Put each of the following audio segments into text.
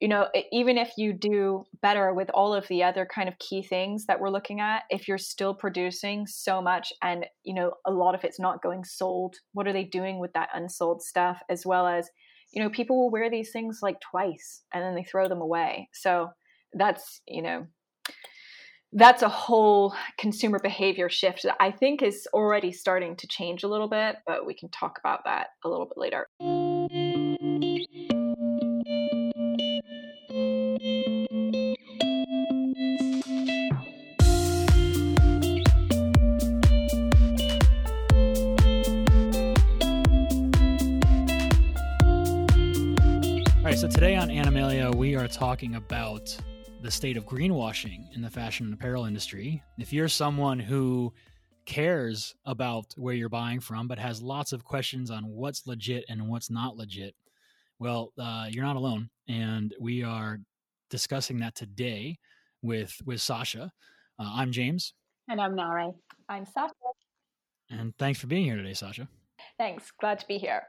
you know, even if you do better with all of the other kind of key things that we're looking at, if you're still producing so much and, you know, a lot of it's not going sold, what are they doing with that unsold stuff? As well as, you know, people will wear these things like twice and then they throw them away. So that's, you know, that's a whole consumer behavior shift that I think is already starting to change a little bit, but we can talk about that a little bit later. Today on Animalia, we are talking about the state of greenwashing in the fashion and apparel industry. If you're someone who cares about where you're buying from, but has lots of questions on what's legit and what's not legit, well, uh, you're not alone. And we are discussing that today with with Sasha. Uh, I'm James. And I'm Nare. I'm Sasha. And thanks for being here today, Sasha. Thanks. Glad to be here.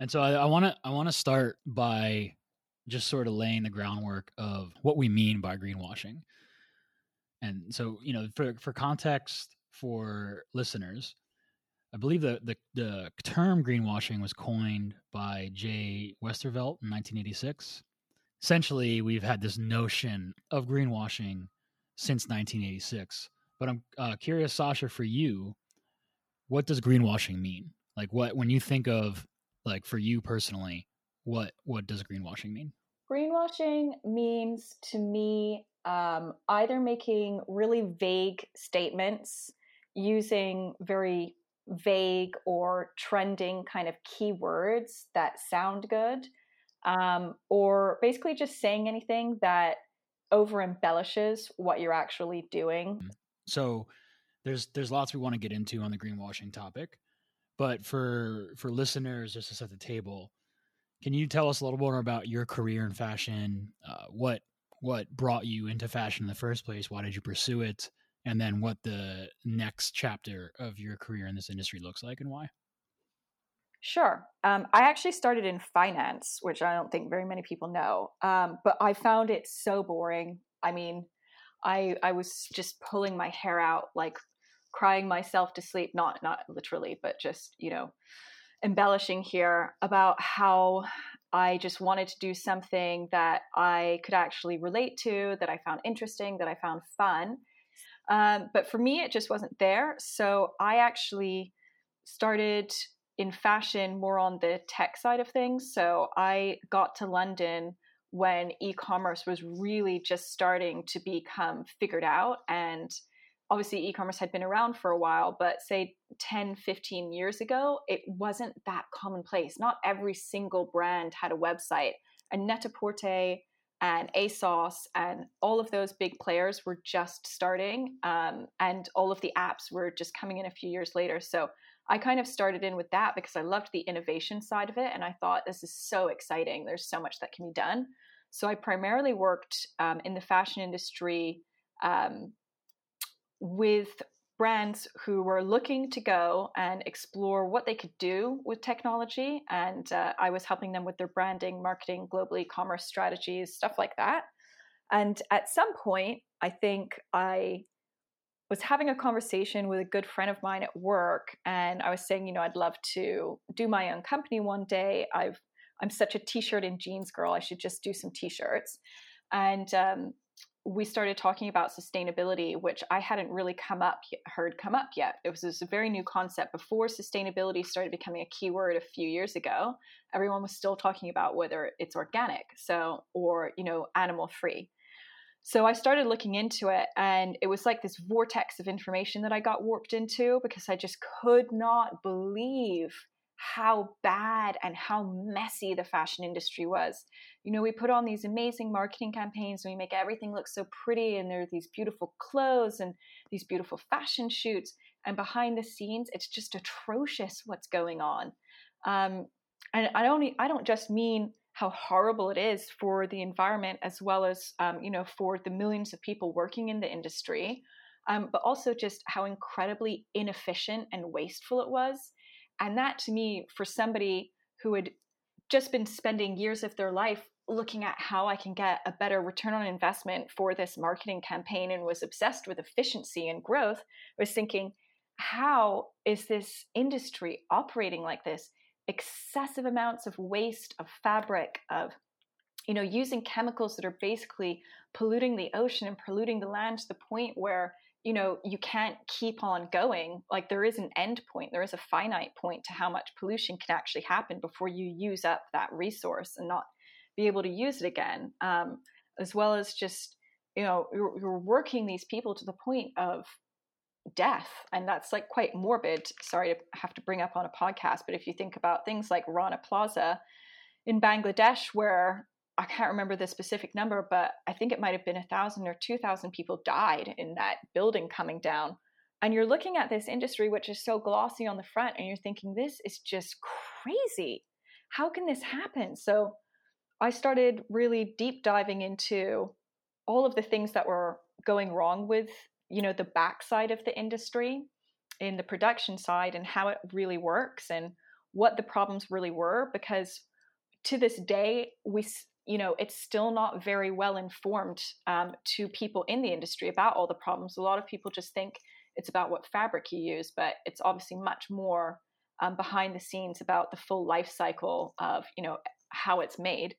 And so I want to I want to start by just sort of laying the groundwork of what we mean by greenwashing. And so, you know, for for context for listeners, I believe the the, the term greenwashing was coined by Jay Westerveld in 1986. Essentially, we've had this notion of greenwashing since 1986. But I'm uh, curious, Sasha, for you, what does greenwashing mean? Like, what when you think of like for you personally, what what does greenwashing mean? Greenwashing means to me um, either making really vague statements using very vague or trending kind of keywords that sound good, um, or basically just saying anything that over embellishes what you're actually doing. Mm-hmm. So there's there's lots we want to get into on the greenwashing topic, but for for listeners, just to set the table, can you tell us a little more about your career in fashion? Uh, what what brought you into fashion in the first place? Why did you pursue it? And then what the next chapter of your career in this industry looks like and why? Sure. Um, I actually started in finance, which I don't think very many people know, um, but I found it so boring. I mean, I I was just pulling my hair out, like crying myself to sleep. Not not literally, but just you know, embellishing here about how I just wanted to do something that I could actually relate to, that I found interesting, that I found fun. Um, but for me, it just wasn't there. So I actually started in fashion more on the tech side of things. So I got to London when e commerce was really just starting to become figured out and obviously e-commerce had been around for a while but say 10 15 years ago it wasn't that commonplace. Not every single brand had a website and net-a-porter and asos and all of those big players were just starting um, and all of the apps were just coming in a few years later. So i kind of started in with that because i loved the innovation side of it and i thought this is so exciting. There's so much that can be done. So i primarily worked um, in the fashion industry um, with brands who were looking to go and explore what they could do with technology. And uh, I was helping them with their branding, marketing, global e commerce strategies, stuff like that. And at some point, I think I was having a conversation with a good friend of mine at work. And I was saying, you know, I'd love to do my own company one day. I've I'm such a t-shirt and jeans girl. I should just do some t-shirts. And um, we started talking about sustainability, which I hadn't really come up heard come up yet. It was a very new concept before sustainability started becoming a keyword a few years ago. Everyone was still talking about whether it's organic, so or you know animal free. So I started looking into it, and it was like this vortex of information that I got warped into because I just could not believe how bad and how messy the fashion industry was. You know, we put on these amazing marketing campaigns and we make everything look so pretty, and there are these beautiful clothes and these beautiful fashion shoots. And behind the scenes, it's just atrocious what's going on. Um, and I don't, I don't just mean how horrible it is for the environment as well as, um, you know, for the millions of people working in the industry, um, but also just how incredibly inefficient and wasteful it was and that to me, for somebody who had just been spending years of their life looking at how I can get a better return on investment for this marketing campaign and was obsessed with efficiency and growth, was thinking, how is this industry operating like this? Excessive amounts of waste, of fabric, of you know, using chemicals that are basically polluting the ocean and polluting the land to the point where you know you can't keep on going like there is an end point there is a finite point to how much pollution can actually happen before you use up that resource and not be able to use it again um, as well as just you know you're, you're working these people to the point of death and that's like quite morbid. Sorry to have to bring up on a podcast but if you think about things like rana plaza in bangladesh where I can't remember the specific number, but I think it might have been a thousand or two thousand people died in that building coming down. And you're looking at this industry, which is so glossy on the front, and you're thinking, this is just crazy. How can this happen? So I started really deep diving into all of the things that were going wrong with, you know, the backside of the industry in the production side and how it really works and what the problems really were because to this day we you know it's still not very well informed um, to people in the industry about all the problems. A lot of people just think it's about what fabric you use but it's obviously much more um, behind the scenes about the full life cycle of you know how it's made.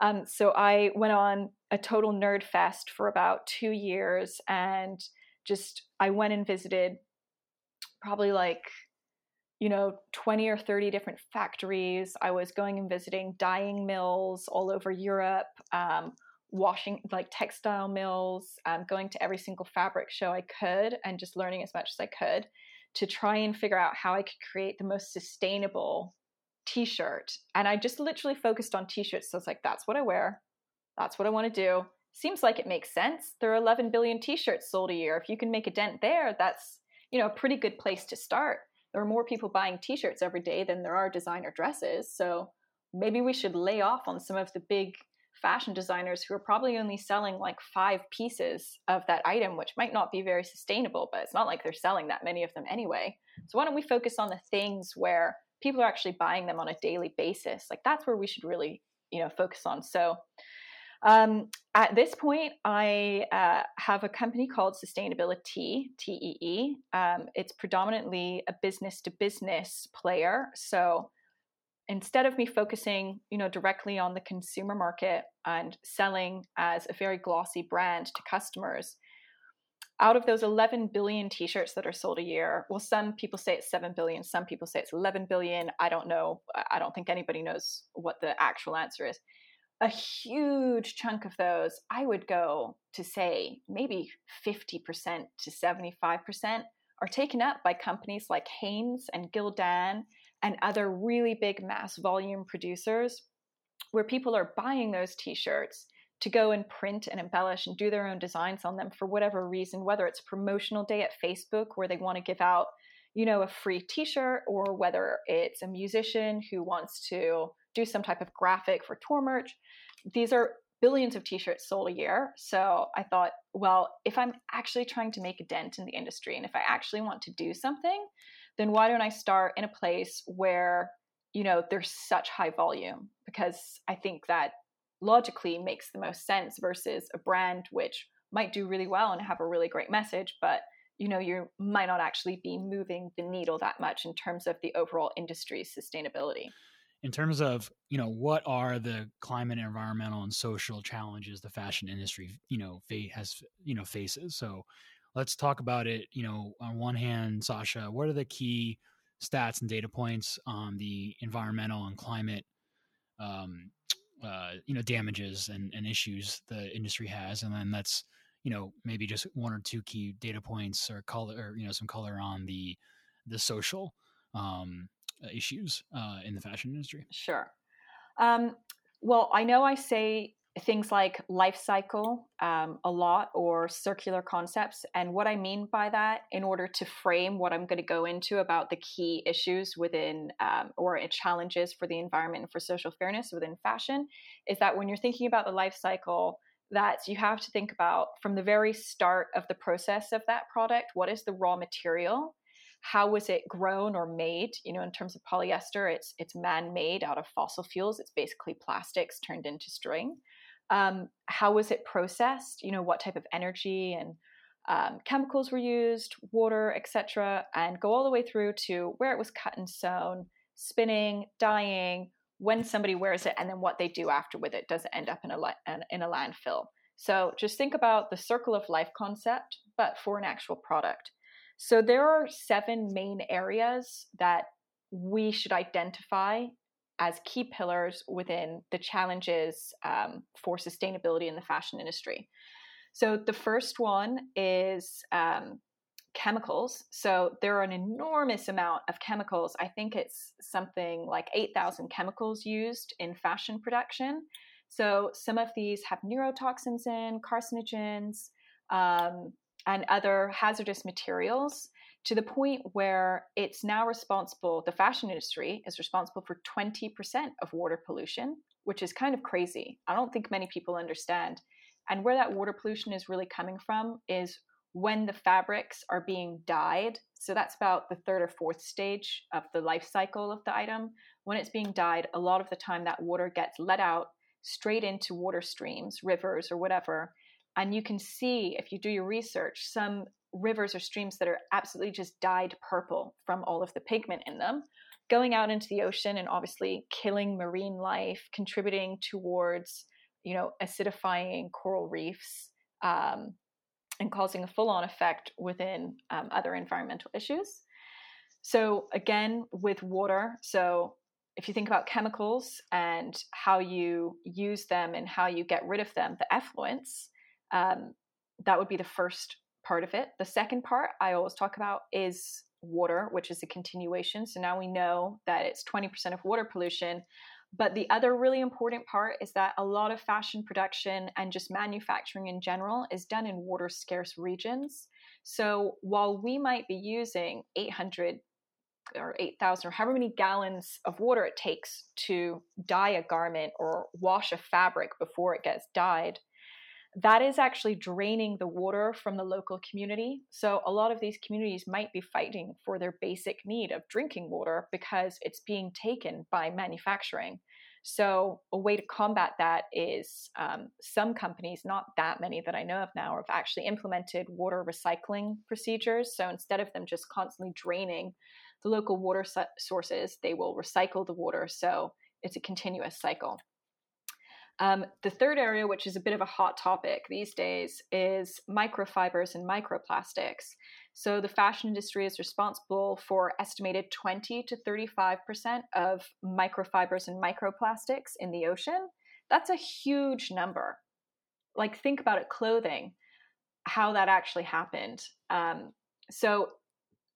Um, so i went on a total nerd fest for about two years and just i went and visited probably like you know 20 or 30 different factories. I was going and visiting dyeing mills all over europe um, washing like textile mills um, going to every single fabric show i could and just learning as much as i could to try and figure out how i could create the most sustainable t-shirt. And i just literally focused on t-shirts. So it's like that's what i wear. That's what i want to do. Seems like it makes sense. There are 11 billion t-shirts sold a year. If you can make a dent there that's you know a pretty good place to start there are more people buying t-shirts every day than there are designer dresses so maybe we should lay off on some of the big fashion designers who are probably only selling like five pieces of that item which might not be very sustainable but it's not like they're selling that many of them anyway. So why don't we focus on the things where people are actually buying them on a daily basis? Like that's where we should really you know focus on. So um, at this point, I uh, have a company called Sustainability, TEE. Um, it's predominantly a business to business player. So instead of me focusing, you know, directly on the consumer market and selling as a very glossy brand to customers, out of those 11 billion t-shirts that are sold a year well some people say it's 7 billion some people say it's 11 billion i don't know i don't think anybody knows what the actual answer is a huge chunk of those, I would go to say maybe 50% to 75% are taken up by companies like Hanes and Gildan and other really big mass volume producers where people are buying those t-shirts to go and print and embellish and do their own designs on them for whatever reason whether it's promotional day at Facebook where they want to give out you know a free t-shirt or whether it's a musician who wants to do some type of graphic for tour merch. These are billions of t-shirts sold a year. So I thought, well, if I'm actually trying to make a dent in the industry and if I actually want to do something, then why don't I start in a place where, you know, there's such high volume? Because I think that logically makes the most sense versus a brand which might do really well and have a really great message, but you know, you might not actually be moving the needle that much in terms of the overall industry's sustainability in terms of you know what are the climate environmental and social challenges the fashion industry you know has you know faces. So let's talk about it you know on one hand sasha what are the key stats and data points on the environmental and climate um, uh, you know damages and, and issues the industry has? And then that's you know maybe just one or two key data points or color or you know some color on the the social um, issues uh, in the fashion industry? Sure. Um, well, I know I say things like life cycle um, a lot or circular concepts. And what I mean by that, in order to frame what I'm going to go into about the key issues within um, or challenges for the environment and for social fairness within fashion, is that when you're thinking about the life cycle, that you have to think about from the very start of the process of that product what is the raw material how was it grown or made? You know in terms of polyester it's it's man-made out of fossil fuels. It's basically plastics turned into string. Um, how was it processed? You know what type of energy and um, chemicals were used water etc and go all the way through to where it was cut and sewn spinning dyeing when somebody wears it and then what they do after with it. Does it end up in a in a landfill? So just think about the circle of life concept but for an actual product so there are seven main areas that we should identify as key pillars within the challenges um, for sustainability in the fashion industry. So the first one is um, chemicals. So there are an enormous amount of chemicals. I think it's something like 8,000 chemicals used in fashion production. So some of these have neurotoxins in, carcinogens, um, and other hazardous materials to the point where it's now responsible, the fashion industry is responsible for 20% of water pollution, which is kind of crazy. I don't think many people understand. And where that water pollution is really coming from is when the fabrics are being dyed. So that's about the third or fourth stage of the life cycle of the item. When it's being dyed, a lot of the time that water gets let out straight into water streams, rivers, or whatever and you can see, if you do your research, some rivers or streams that are absolutely just dyed purple from all of the pigment in them, going out into the ocean and obviously killing marine life, contributing towards, you know, acidifying coral reefs. Um, and causing a full on effect within um, other environmental issues. So, again, with water, so if you think about chemicals and how you use them and how you get rid of them, the effluents, um, that would be the first part of it. The second part I always talk about is water, which is a continuation. So now we know that it's 20% of water pollution. But the other really important part is that a lot of fashion production and just manufacturing in general is done in water scarce regions. So while we might be using 800 or 8,000 or however many gallons of water it takes to dye a garment or wash a fabric before it gets dyed, that is actually draining the water from the local community. So, a lot of these communities might be fighting for their basic need of drinking water because it's being taken by manufacturing. So, a way to combat that is um, some companies, not that many that I know of now, have actually implemented water recycling procedures. So, instead of them just constantly draining the local water sources, they will recycle the water. So, it's a continuous cycle. Um, the third area, which is a bit of a hot topic these days, is microfibers and microplastics. So, the fashion industry is responsible for estimated 20 to 35% of microfibers and microplastics in the ocean. That's a huge number. Like, think about it clothing, how that actually happened. Um, so,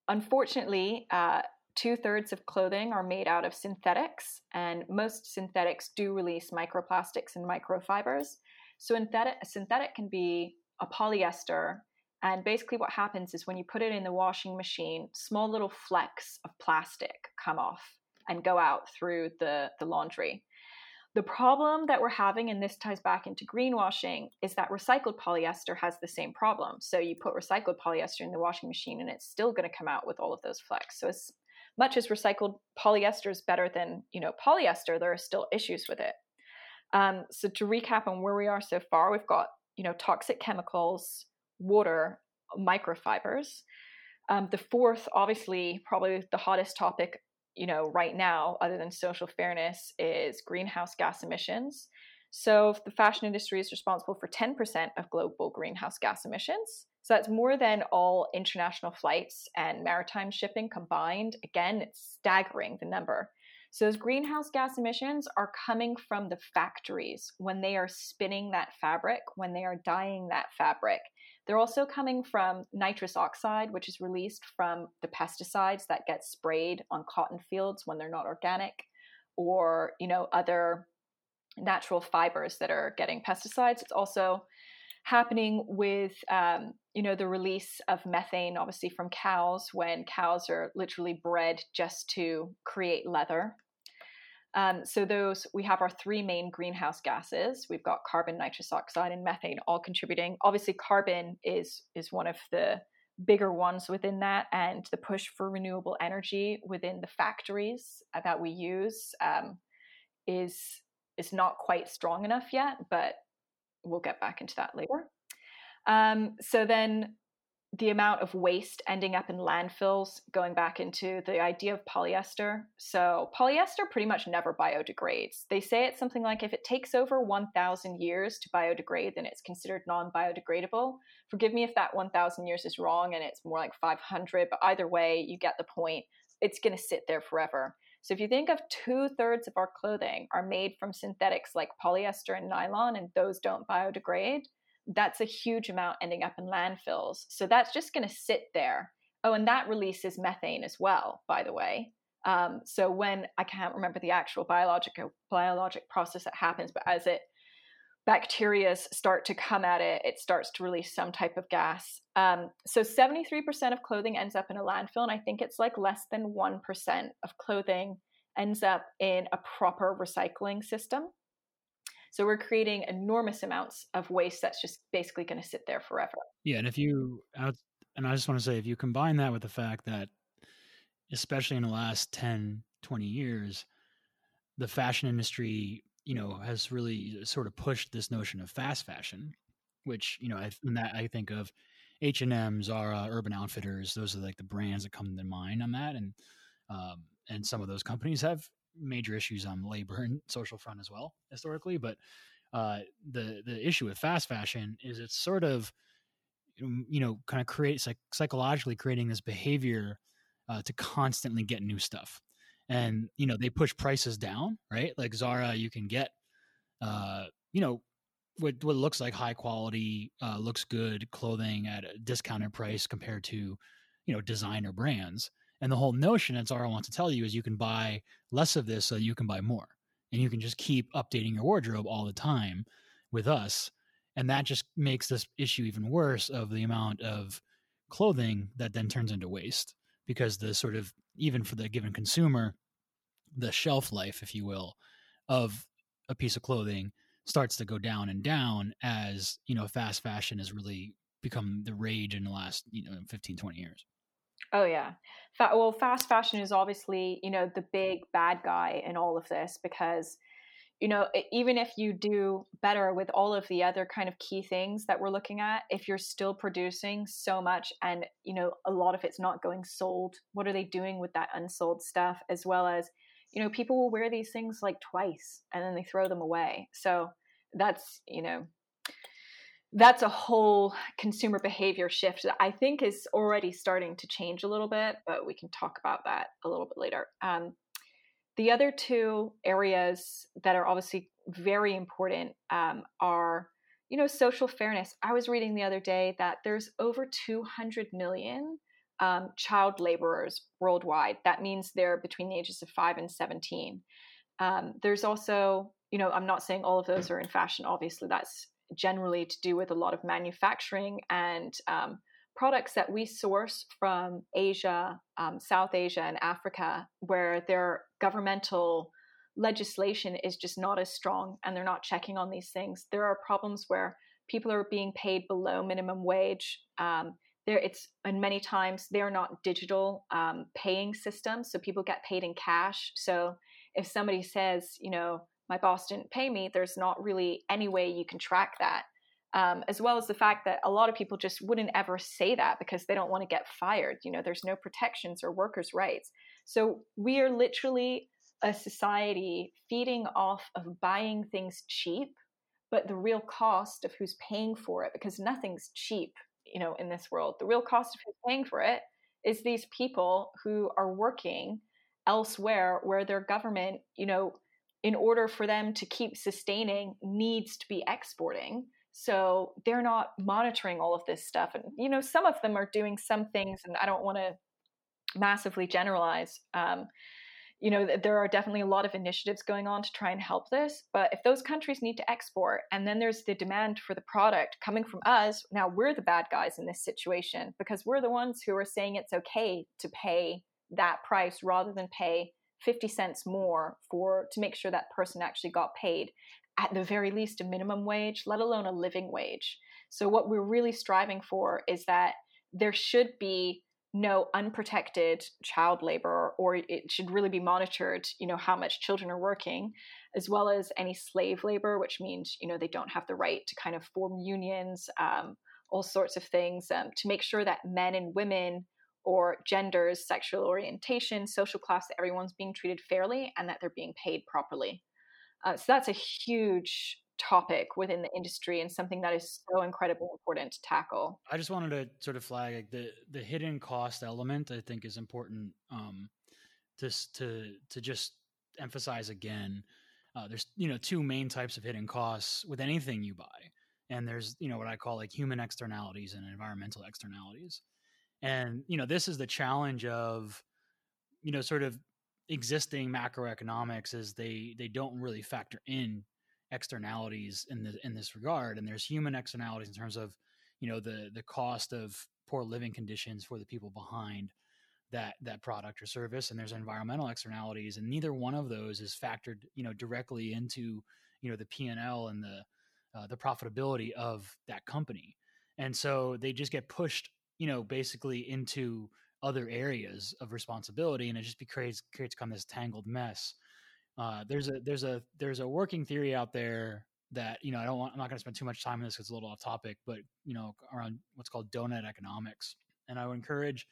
unfortunately, uh, two thirds of clothing are made out of synthetics, and most synthetics do release microplastics and microfibers. So, synthetic, synthetic can be a polyester. And basically, what happens is when you put it in the washing machine, small little flecks of plastic come off and go out through the, the laundry. The problem that we're having, and this ties back into greenwashing, is that recycled polyester has the same problem. So you put recycled polyester in the washing machine and it's still going to come out with all of those flecks. So it's much as recycled polyester is better than you know polyester, there are still issues with it. Um, so to recap on where we are so far, we've got you know toxic chemicals, water, microfibers. Um, the fourth, obviously, probably the hottest topic you know right now, other than social fairness, is greenhouse gas emissions. So the fashion industry is responsible for 10% of global greenhouse gas emissions. So that's more than all international flights and maritime shipping combined. Again, it's staggering the number. So those greenhouse gas emissions are coming from the factories when they are spinning that fabric, when they are dyeing that fabric. They're also coming from nitrous oxide, which is released from the pesticides that get sprayed on cotton fields when they're not organic, or you know other natural fibers that are getting pesticides. It's also happening with um, you know the release of methane obviously from cows when cows are literally bred just to create leather. Um, so those we have our three main greenhouse gases. We've got carbon nitrous oxide and methane all contributing. Obviously carbon is is one of the bigger ones within that and the push for renewable energy within the factories that we use um, is is not quite strong enough yet but we'll get back into that later um, so then the amount of waste ending up in landfills, going back into the idea of polyester. So, polyester pretty much never biodegrades. They say it's something like if it takes over 1,000 years to biodegrade, then it's considered non biodegradable. Forgive me if that 1,000 years is wrong and it's more like 500, but either way, you get the point. It's going to sit there forever. So, if you think of two thirds of our clothing are made from synthetics like polyester and nylon, and those don't biodegrade, that's a huge amount ending up in landfills. So that's just going to sit there. Oh, and that releases methane as well, by the way. Um, so when I can't remember the actual biological biologic process that happens, but as it bacteria start to come at it, it starts to release some type of gas. Um, so 73% of clothing ends up in a landfill, and I think it's like less than 1% of clothing ends up in a proper recycling system. So we're creating enormous amounts of waste that's just basically going to sit there forever. Yeah, and if you and I just want to say if you combine that with the fact that especially in the last 10 20 years the fashion industry you know has really sort of pushed this notion of fast fashion which you know I, that I think of H&M, Zara, Urban Outfitters those are like the brands that come to mind on that and um, and some of those companies have major issues on labor and social front as well historically. But uh, the the issue with fast fashion is it's sort of um, you know kind of creates like psychologically creating this behavior uh, to constantly get new stuff and you know they push prices down right like zara you can get uh you know what, what looks like high quality uh, looks good clothing at a discounted price compared to you know designer brands and the whole notion that Zara wants to tell you is you can buy less of this so you can buy more. And you can just keep updating your wardrobe all the time with us. And that just makes this issue even worse of the amount of clothing that then turns into waste because the sort of, even for the given consumer, the shelf life, if you will, of a piece of clothing starts to go down and down as, you know, fast fashion has really become the rage in the last, you know, 15, 20 years. Oh yeah. Well, fast fashion is obviously, you know, the big bad guy in all of this because you know, even if you do better with all of the other kind of key things that we're looking at, if you're still producing so much and, you know, a lot of it's not going sold, what are they doing with that unsold stuff? As well as, you know, people will wear these things like twice and then they throw them away. So that's, you know, that's a whole consumer behavior shift that I think is already starting to change a little bit, but we can talk about that a little bit later. Um, the other two areas that are obviously very important um, are, you know, social fairness. I was reading the other day that there's over 200 million um, child laborers worldwide. That means they're between the ages of five and 17. Um, there's also, you know, I'm not saying all of those are in fashion. Obviously, that's generally to do with a lot of manufacturing and um, products that we source from Asia, um, South Asia, and Africa, where their governmental legislation is just not as strong and they're not checking on these things. There are problems where people are being paid below minimum wage. Um, there, it's and many times they're not digital um, paying systems, so people get paid in cash. So if somebody says, you know, my boss didn't pay me, there's not really any way you can track that. Um, as well as the fact that a lot of people just wouldn't ever say that because they don't want to get fired. You know, there's no protections or workers' rights. So we are literally a society feeding off of buying things cheap, but the real cost of who's paying for it, because nothing's cheap, you know, in this world. The real cost of who's paying for it is these people who are working elsewhere where their government, you know, in order for them to keep sustaining needs to be exporting so they're not monitoring all of this stuff and you know some of them are doing some things and i don't want to massively generalize um, you know there are definitely a lot of initiatives going on to try and help this but if those countries need to export and then there's the demand for the product coming from us now we're the bad guys in this situation because we're the ones who are saying it's okay to pay that price rather than pay 50 cents more for to make sure that person actually got paid at the very least a minimum wage let alone a living wage. So what we're really striving for is that there should be no unprotected child labor or it should really be monitored you know how much children are working as well as any slave labor which means you know they don't have the right to kind of form unions um, all sorts of things um, to make sure that men and women or genders sexual orientation social class that everyone's being treated fairly and that they're being paid properly uh, so that's a huge topic within the industry and something that is so incredibly important to tackle. I just wanted to sort of flag the the hidden cost element. I think is important um, to to to just emphasize again. Uh, there's you know two main types of hidden costs with anything you buy, and there's you know what I call like human externalities and environmental externalities, and you know this is the challenge of you know sort of existing macroeconomics is they they don't really factor in externalities in the in this regard and there's human externalities in terms of you know the the cost of poor living conditions for the people behind that that product or service and there's environmental externalities and neither one of those is factored you know directly into you know the p&l and the uh, the profitability of that company. And so they just get pushed you know basically into other areas of responsibility and it just creates creates kind of this tangled mess uh, there's a there's a there's a working theory out there that you know I don't want I'm not going to spend too much time on this because it's a little off topic, but you know around what's called donut economics, and I would encourage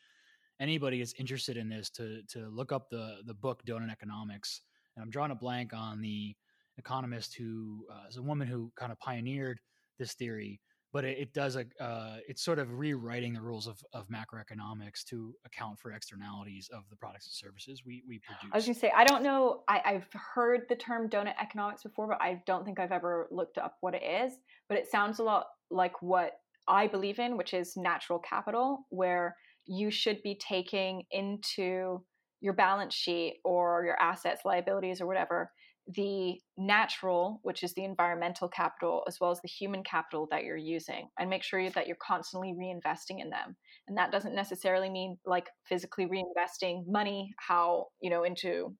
anybody that's interested in this to to look up the the book Doughnut Economics. And I'm drawing a blank on the economist who uh, is a woman who kind of pioneered this theory, but it, it does a uh, it's sort of rewriting the rules of, of macroeconomics to account for externalities of the products and services we, we produce. I was gonna say I don't know I, I've heard the term donut economics before, but I don't think I've ever looked up what it is. But it sounds a lot like what I believe in, which is natural capital, where you should be taking into your balance sheet or your assets, liabilities, or whatever the natural, which is the environmental capital, as well as the human capital that you're using, and make sure that you're constantly reinvesting in them. And that doesn't necessarily mean like physically reinvesting money, how, you know, into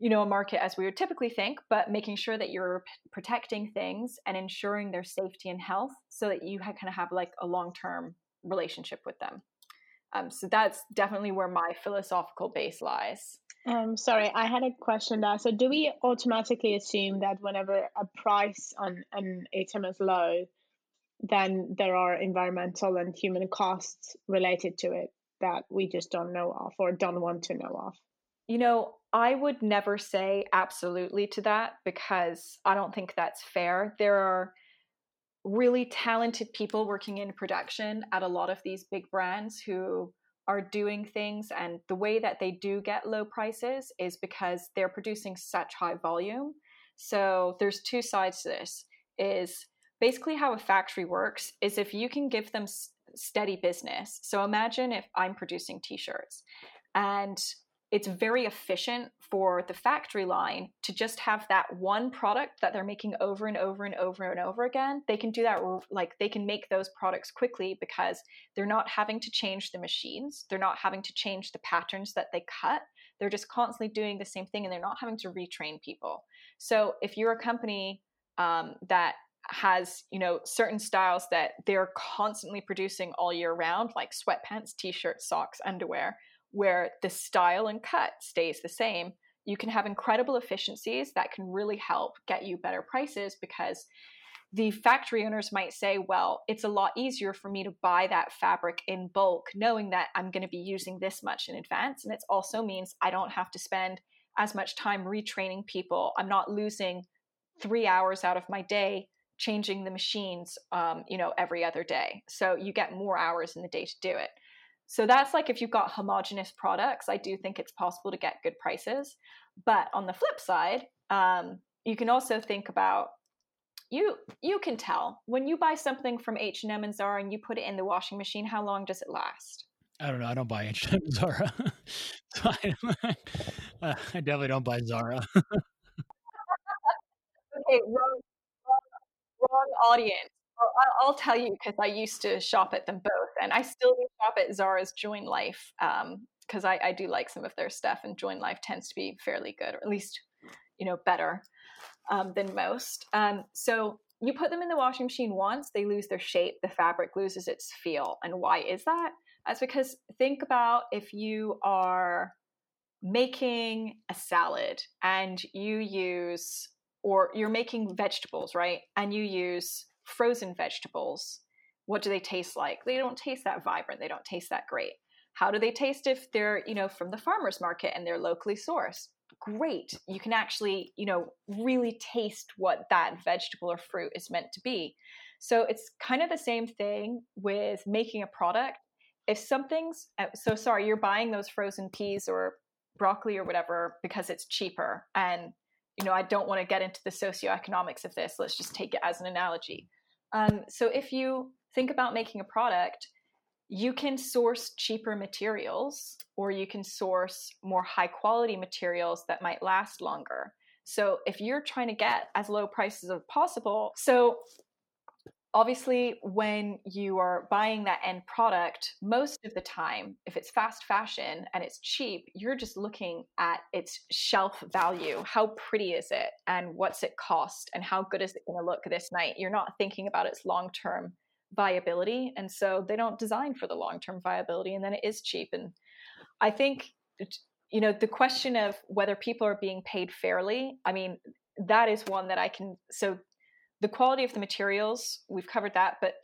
you know a market as we would typically think but making sure that you're p- protecting things and ensuring their safety and health so that you kind of have like a long-term relationship with them um, so that's definitely where my philosophical base lies um, sorry, I had a question there. So, do we automatically assume that whenever a price on an item is low, then there are environmental and human costs related to it that we just don't know of or don't want to know of? You know, I would never say absolutely to that because I don't think that's fair. There are really talented people working in production at a lot of these big brands who are doing things and the way that they do get low prices is because they're producing such high volume. So there's two sides to this is basically how a factory works is if you can give them steady business. So imagine if i'm producing t-shirts and it's very efficient for the factory line to just have that one product that they're making over and over and over and over again. They can do that like they can make those products quickly because they're not having to change the machines, they're not having to change the patterns that they cut. They're just constantly doing the same thing and they're not having to retrain people. So if you're a company um, that has you know certain styles that they're constantly producing all year round like sweatpants t-shirts socks underwear where the style and cut stays the same, you can have incredible efficiencies that can really help get you better prices because the factory owners might say, well, it's a lot easier for me to buy that fabric in bulk, knowing that I'm going to be using this much in advance. And it also means I don't have to spend as much time retraining people. I'm not losing three hours out of my day changing the machines, um, you know, every other day. So you get more hours in the day to do it. So that's like if you've got homogenous products, I do think it's possible to get good prices. But on the flip side, um, you can also think about you you can tell when you buy something from H&M and Zara and you put it in the washing machine how long does it last? I don't know. I don't buy H&M and Zara. so I, uh, I, definitely don't buy Zara. okay, wrong, wrong, wrong audience. I'll, tell you because I used to shop at them both, and I still shop at Zara's Join Life because um, I, I do like some of their stuff, and Join Life tends to be fairly good, or at least you know better um, than most. Um, so you put them in the washing machine once, they lose their shape, the fabric loses its feel. And why is that? That's because think about if you are making a salad and you use, or you're making vegetables, right? And you use frozen vegetables. What do they taste like? They don't taste that vibrant. They don't taste that great. How do they taste if they're, you know, from the farmer's market and they're locally sourced? Great. You can actually, you know, really taste what that vegetable or fruit is meant to be. So it's kind of the same thing with making a product. If something's uh, so sorry, you're buying those frozen peas or broccoli or whatever because it's cheaper and you know i don't want to get into the socioeconomics of this let's just take it as an analogy um, so if you think about making a product you can source cheaper materials or you can source more high quality materials that might last longer. So if you're trying to get as low prices as possible, so obviously when you are buying that end product most of the time if it's fast fashion and it's cheap you're just looking at its shelf value. How pretty is it? And what's it cost? And how good is it going to look this night? You're not thinking about its long term viability. And so they don't design for the long-term viability and then it is cheap. And i think you know the question of whether people are being paid fairly i mean that is one that i can so the quality of the materials we've covered that but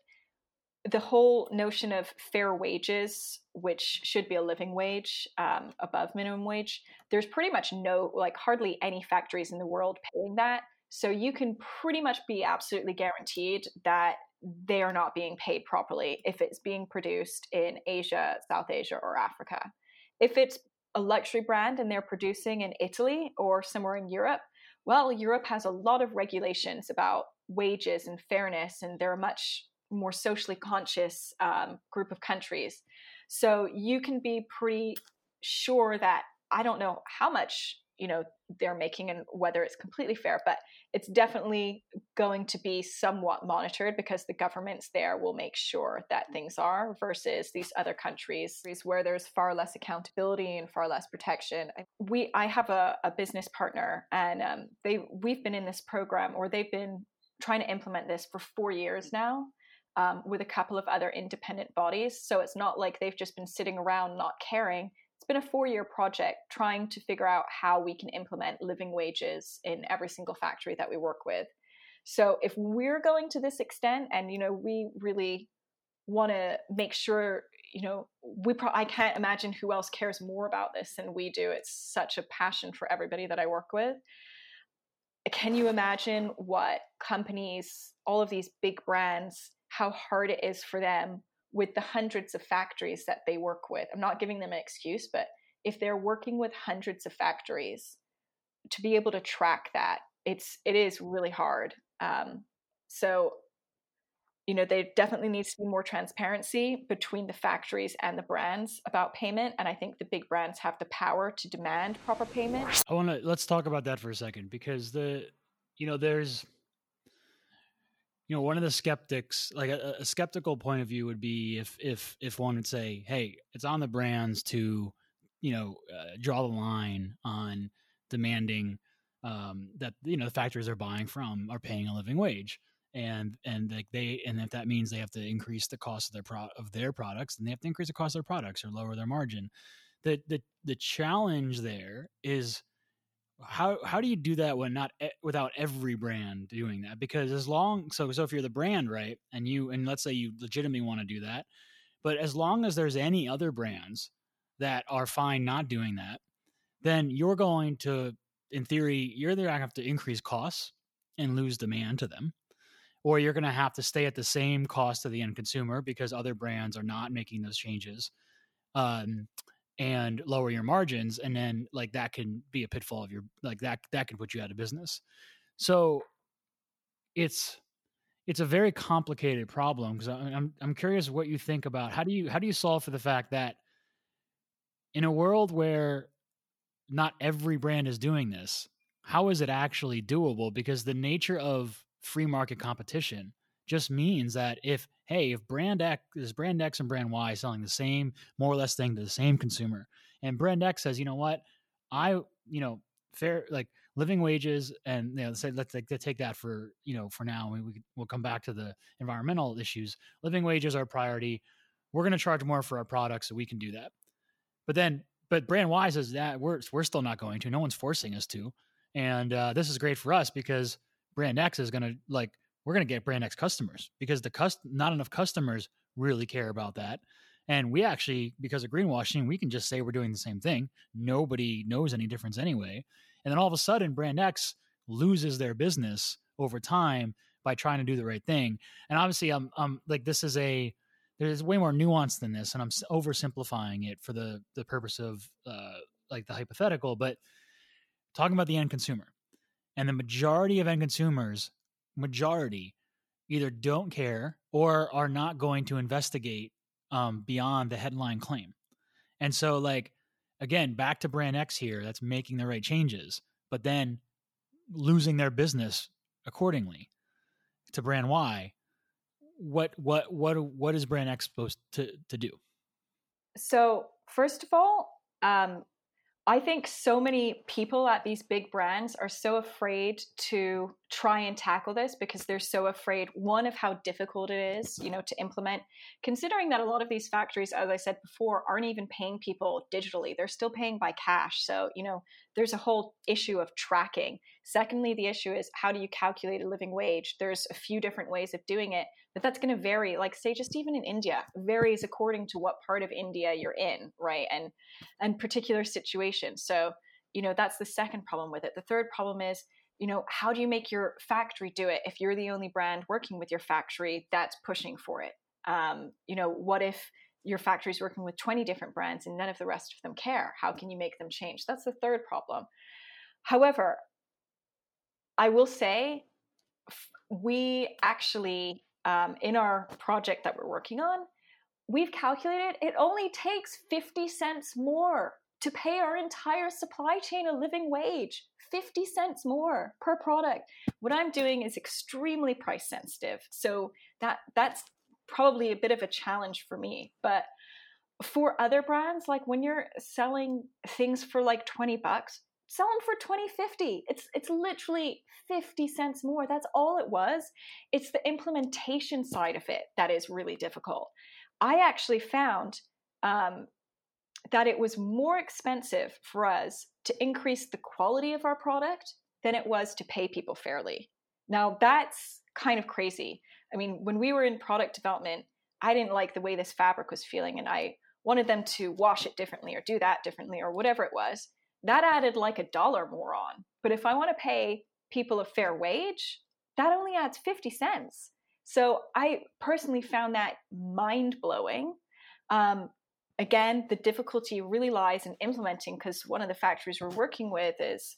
the whole notion of fair wages which should be a living wage um, above minimum wage there's pretty much no like hardly any factories in the world paying that so you can pretty much be absolutely guaranteed that they are not being paid properly if it's being produced in Asia, South Asia, or Africa. If it's a luxury brand and they're producing in Italy or somewhere in Europe, well, Europe has a lot of regulations about wages and fairness, and they're a much more socially conscious um, group of countries. So you can be pretty sure that I don't know how much you know they're making and whether it's completely fair but it's definitely going to be somewhat monitored because the governments there will make sure that things are versus these other countries where there's far less accountability and far less protection we i have a, a business partner and um, they we've been in this program or they've been trying to implement this for four years now um, with a couple of other independent bodies so it's not like they've just been sitting around not caring it's been a four year project trying to figure out how we can implement living wages in every single factory that we work with. So if we're going to this extent and you know we really want to make sure you know we pro- I can't imagine who else cares more about this than we do. It's such a passion for everybody that I work with. Can you imagine what companies, all of these big brands, how hard it is for them with the hundreds of factories that they work with. I'm not giving them an excuse, but if they're working with hundreds of factories, to be able to track that, it's it is really hard. Um, so, you know, there definitely needs to be more transparency between the factories and the brands about payment, and I think the big brands have the power to demand proper payment. I want to let's talk about that for a second because the, you know, there's you know one of the skeptics like a, a, skeptical point of view would be if if if one would say hey it's on the brands to you know uh, draw the line on demanding um, that you know the factories they're buying from are paying a living wage and and like they and if that means they have to increase the cost of their pro of their products then they have to increase the cost of their products or lower their margin. The the the challenge there is how how do you do that when not without every brand doing that? Because as long so so if you're the brand right and you and let's say you legitimately want to do that but as long as there's any other brands that are fine not doing that then you're going to in theory you're either going to have to increase costs and lose demand to them or you're going to have to stay at the same cost to the end consumer because other brands are not making those changes um, and lower your margins and then like that can be a pitfall of your like that that can put you out of business. So it's it's a very complicated problem because I'm I'm curious what you think about how do you how do you solve for the fact that in a world where not every brand is doing this how is it actually doable? Because the nature of free market competition just means that if hey if brand x is brand x and brand y selling the same more or less thing to the same consumer and brand x says you know what? I you know fair like living wages and you know say let's let's take that for you know for now we, we we'll come back to the environmental issues. Living wages are a priority. We're going to charge more for our products so we can do that. But then but brand y says that we're we're still not going to. No one's forcing us to. And uh, this is great for us because brand x is going to like we're going to get brand x customers because the cust- not enough customers really care about that and we actually because of greenwashing we can just say we're doing the same thing nobody knows any difference anyway and then all of a sudden, Brand X loses their business over time by trying to do the right thing. And obviously, I'm, I'm like, this is a, there's way more nuance than this, and I'm oversimplifying it for the the purpose of uh, like the hypothetical. But talking about the end consumer, and the majority of end consumers, majority, either don't care or are not going to investigate um, beyond the headline claim. And so, like, again, back to brand X here, that's making the right changes, but then losing their business accordingly to brand Y. What what what what is brand X supposed to to do? So first of all, um, I think so many people at these big brands are so afraid to try and tackle this because they're so afraid one of how difficult it is, you know, to implement considering that a lot of these factories as I said before aren't even paying people digitally. They're still paying by cash. So, you know, there's a whole issue of tracking. Secondly, the issue is how do you calculate a living wage? There's a few different ways of doing it but that's going to vary. Like say just even in india varies according to what part of india you're in right and and particular situations so you know that's the second problem with it. The third problem is you know how do you make your factory do it? If you're the only brand working with your factory that's pushing for it. Um, you know what if your factory is working with 20 different brands and none of the rest of them care. How can you make them change? That's the third problem. However i will say we actually um, in our project that we're working on, we've calculated it only takes 50 cents more to pay our entire supply chain a living wage. 50 cents more per product. What i'm doing is extremely price sensitive. So that that's probably a bit of a challenge for me but for other brands like when you're selling things for like 20 bucks sell them for 2050. it's it's literally 50 cents more. That's all it was. It's the implementation side of it that is really difficult. I actually found um, that it was more expensive for us to increase the quality of our product than it was to pay people fairly. Now that's kind of crazy i mean when we were in product development i didn't like the way this fabric was feeling and i wanted them to wash it differently or do that differently or whatever it was that added like a dollar more on. But if I want to pay people a fair wage, that only adds 50 cents. So I personally found that mind blowing. Um, again, the difficulty really lies in implementing because one of the factories we're working with is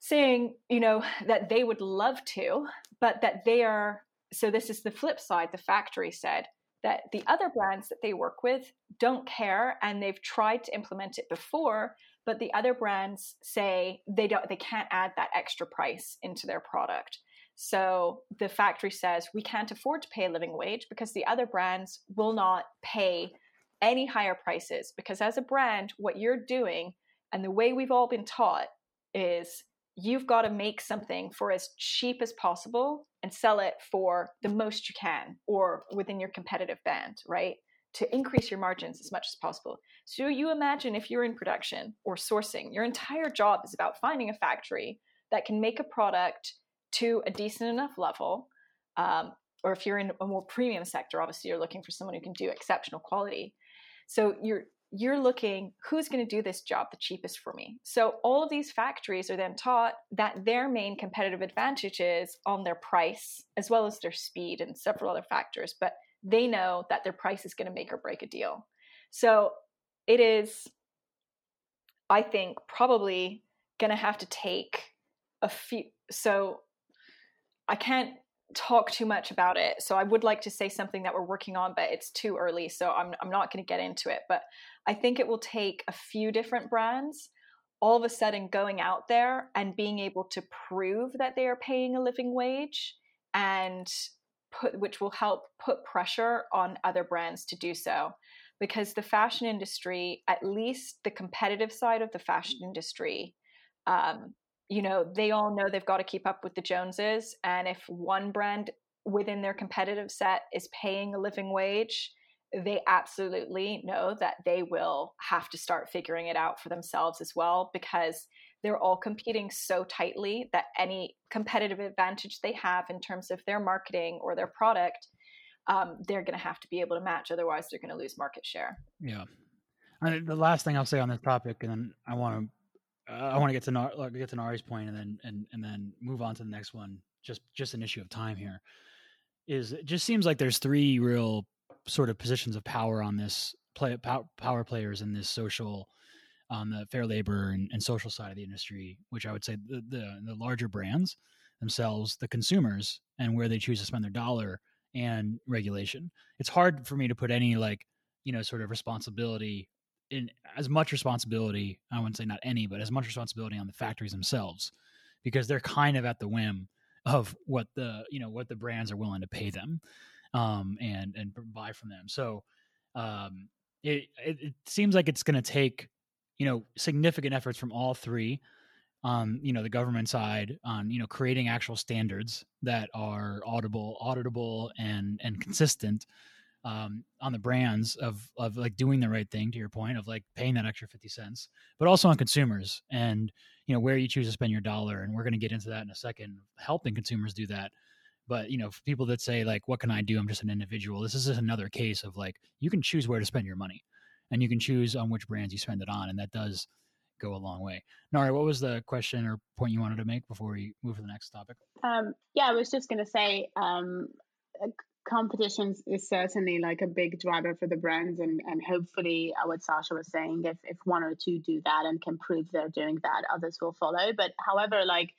saying, you know, that they would love to, but that they are. So this is the flip side. The factory said that the other brands that they work with don't care and they've tried to implement it before but the other brands say they don't they can't add that extra price into their product so the factory says we can't afford to pay a living wage because the other brands will not pay any higher prices because as a brand what you're doing and the way we've all been taught is you've got to make something for as cheap as possible and sell it for the most you can or within your competitive band right to increase your margins as much as possible. So you imagine if you're in production or sourcing, your entire job is about finding a factory that can make a product to a decent enough level. Um, or if you're in a more premium sector, obviously you're looking for someone who can do exceptional quality. So you're you're looking who's going to do this job the cheapest for me. So all of these factories are then taught that their main competitive advantage is on their price as well as their speed and several other factors. But they know that their price is going to make or break a deal. So it is, I think, probably going to have to take a few. So I can't talk too much about it. So I would like to say something that we're working on, but it's too early. So I'm, I'm not going to get into it. But I think it will take a few different brands all of a sudden going out there and being able to prove that they are paying a living wage and put which will help put pressure on other brands to do so because the fashion industry at least the competitive side of the fashion industry um, you know, they all know they've got to keep up with the Joneses. And if one brand within their competitive set is paying a living wage, they absolutely know that they will have to start figuring it out for themselves as well because they're all competing so tightly that any competitive advantage they have in terms of their marketing or their product um, they're going to have to be able to match otherwise they're going to lose market share. Yeah. And the last thing i'll say on this topic and then i want to i want to get to get to nari's point and then and, and then move on to the next one just just an issue of time here is it just seems like there's three real sort of positions of power on this play power players in this social on the fair labor and, and, social side of the industry, which I would say the, the, the larger brands themselves, the consumers, and where they choose to spend their dollar and regulation. It's hard for me to put any like you know sort of responsibility in as much responsibility. I wouldn't say not any, but as much responsibility on the factories themselves because they're kind of at the whim of what the you know what the brands are willing to pay them um, and and buy from them. So um, it, it, it seems like it's going to take you know significant efforts from all three on you know the government side on you know creating actual standards that are audible auditable and and consistent um, on the brands of of like doing the right thing to your point of like paying that extra 50 cents but also on consumers and you know where you choose to spend your dollar and we're going to get into that in a second helping consumers do that but you know for people that say like what can i do? I'm just an individual. This is another case of like you can choose where to spend your money and you can choose on which brands you spend it on and that does go a long way. Nari what was the question or point you wanted to make before we move to the next topic? Um, yeah i was just going to say um, competition is certainly like a big driver for the brands and and hopefully uh, what sasha was saying if if one or two do that and can prove they're doing that others will follow but however like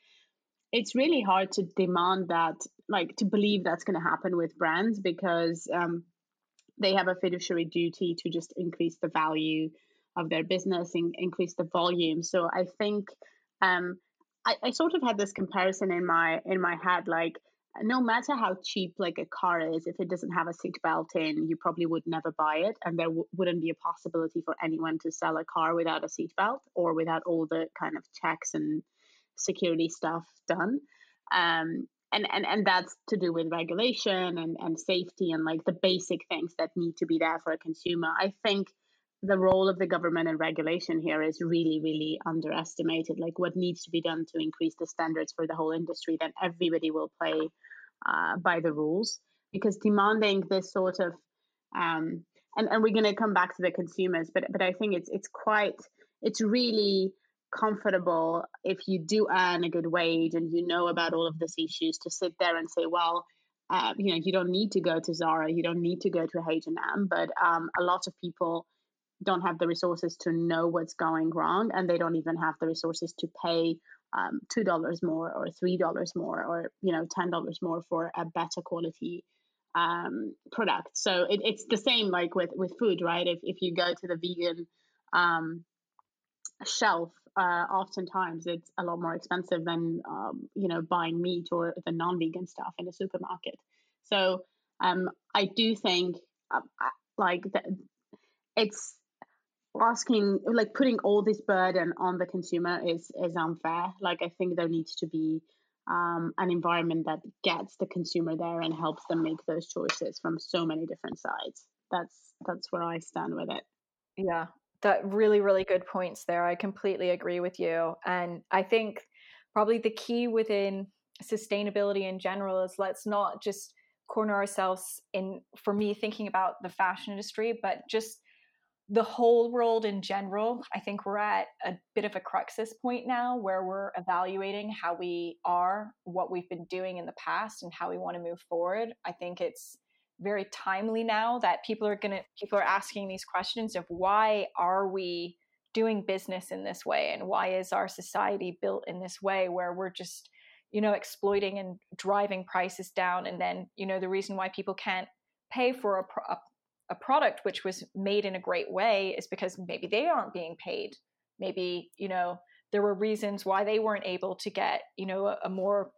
it's really hard to demand that like to believe that's going to happen with brands because um, they have a fiduciary duty to just increase the value of their business and increase the volume. So i think um, I, I sort of had this comparison in my in my head like no matter how cheap like a car is if it doesn't have a seat belt in you probably would never buy it and there w- wouldn't be a possibility for anyone to sell a car without a seat belt or without all the kind of checks and security stuff done um, and, and and that's to do with regulation and, and safety and like the basic things that need to be there for a consumer i think the role of the government and regulation here is really, really underestimated. Like what needs to be done to increase the standards for the whole industry, then everybody will play uh, by the rules. Because demanding this sort of, um, and and we're going to come back to the consumers, but but I think it's it's quite it's really comfortable if you do earn a good wage and you know about all of these issues to sit there and say, well. Uh, you know, you don't need to go to Zara, you don't need to go to H&M, but um, a lot of people don't have the resources to know what's going wrong and they don't even have the resources to pay um, two dollars more or three dollars more or you know ten dollars more for a better quality um, product so it, it's the same like with with food right if, if you go to the vegan um, shelf uh, oftentimes it's a lot more expensive than um, you know buying meat or the non-vegan stuff in a supermarket. So um, i do think uh, like it's asking like putting all this burden on the consumer is is unfair. Like i think there needs to be um, an environment that gets the consumer there and helps them make those choices from so many different sides. That's that's where i stand with it. Yeah that really really good points there i completely agree with you and i think probably the key within sustainability in general is let's not just corner ourselves in for me thinking about the fashion industry but just the whole world in general, I think we're at a bit of a cruxus point now where we're evaluating how we are, what we've been doing in the past, and how we want to move forward. I think it's very timely now that people are going to people are asking these questions of why are we doing business in this way and why is our society built in this way where we're just you know exploiting and driving prices down and then you know the reason why people can't pay for a, a product which was made in a great way is because maybe they aren't being paid. Maybe you know there were reasons why they weren't able to get you know a, a more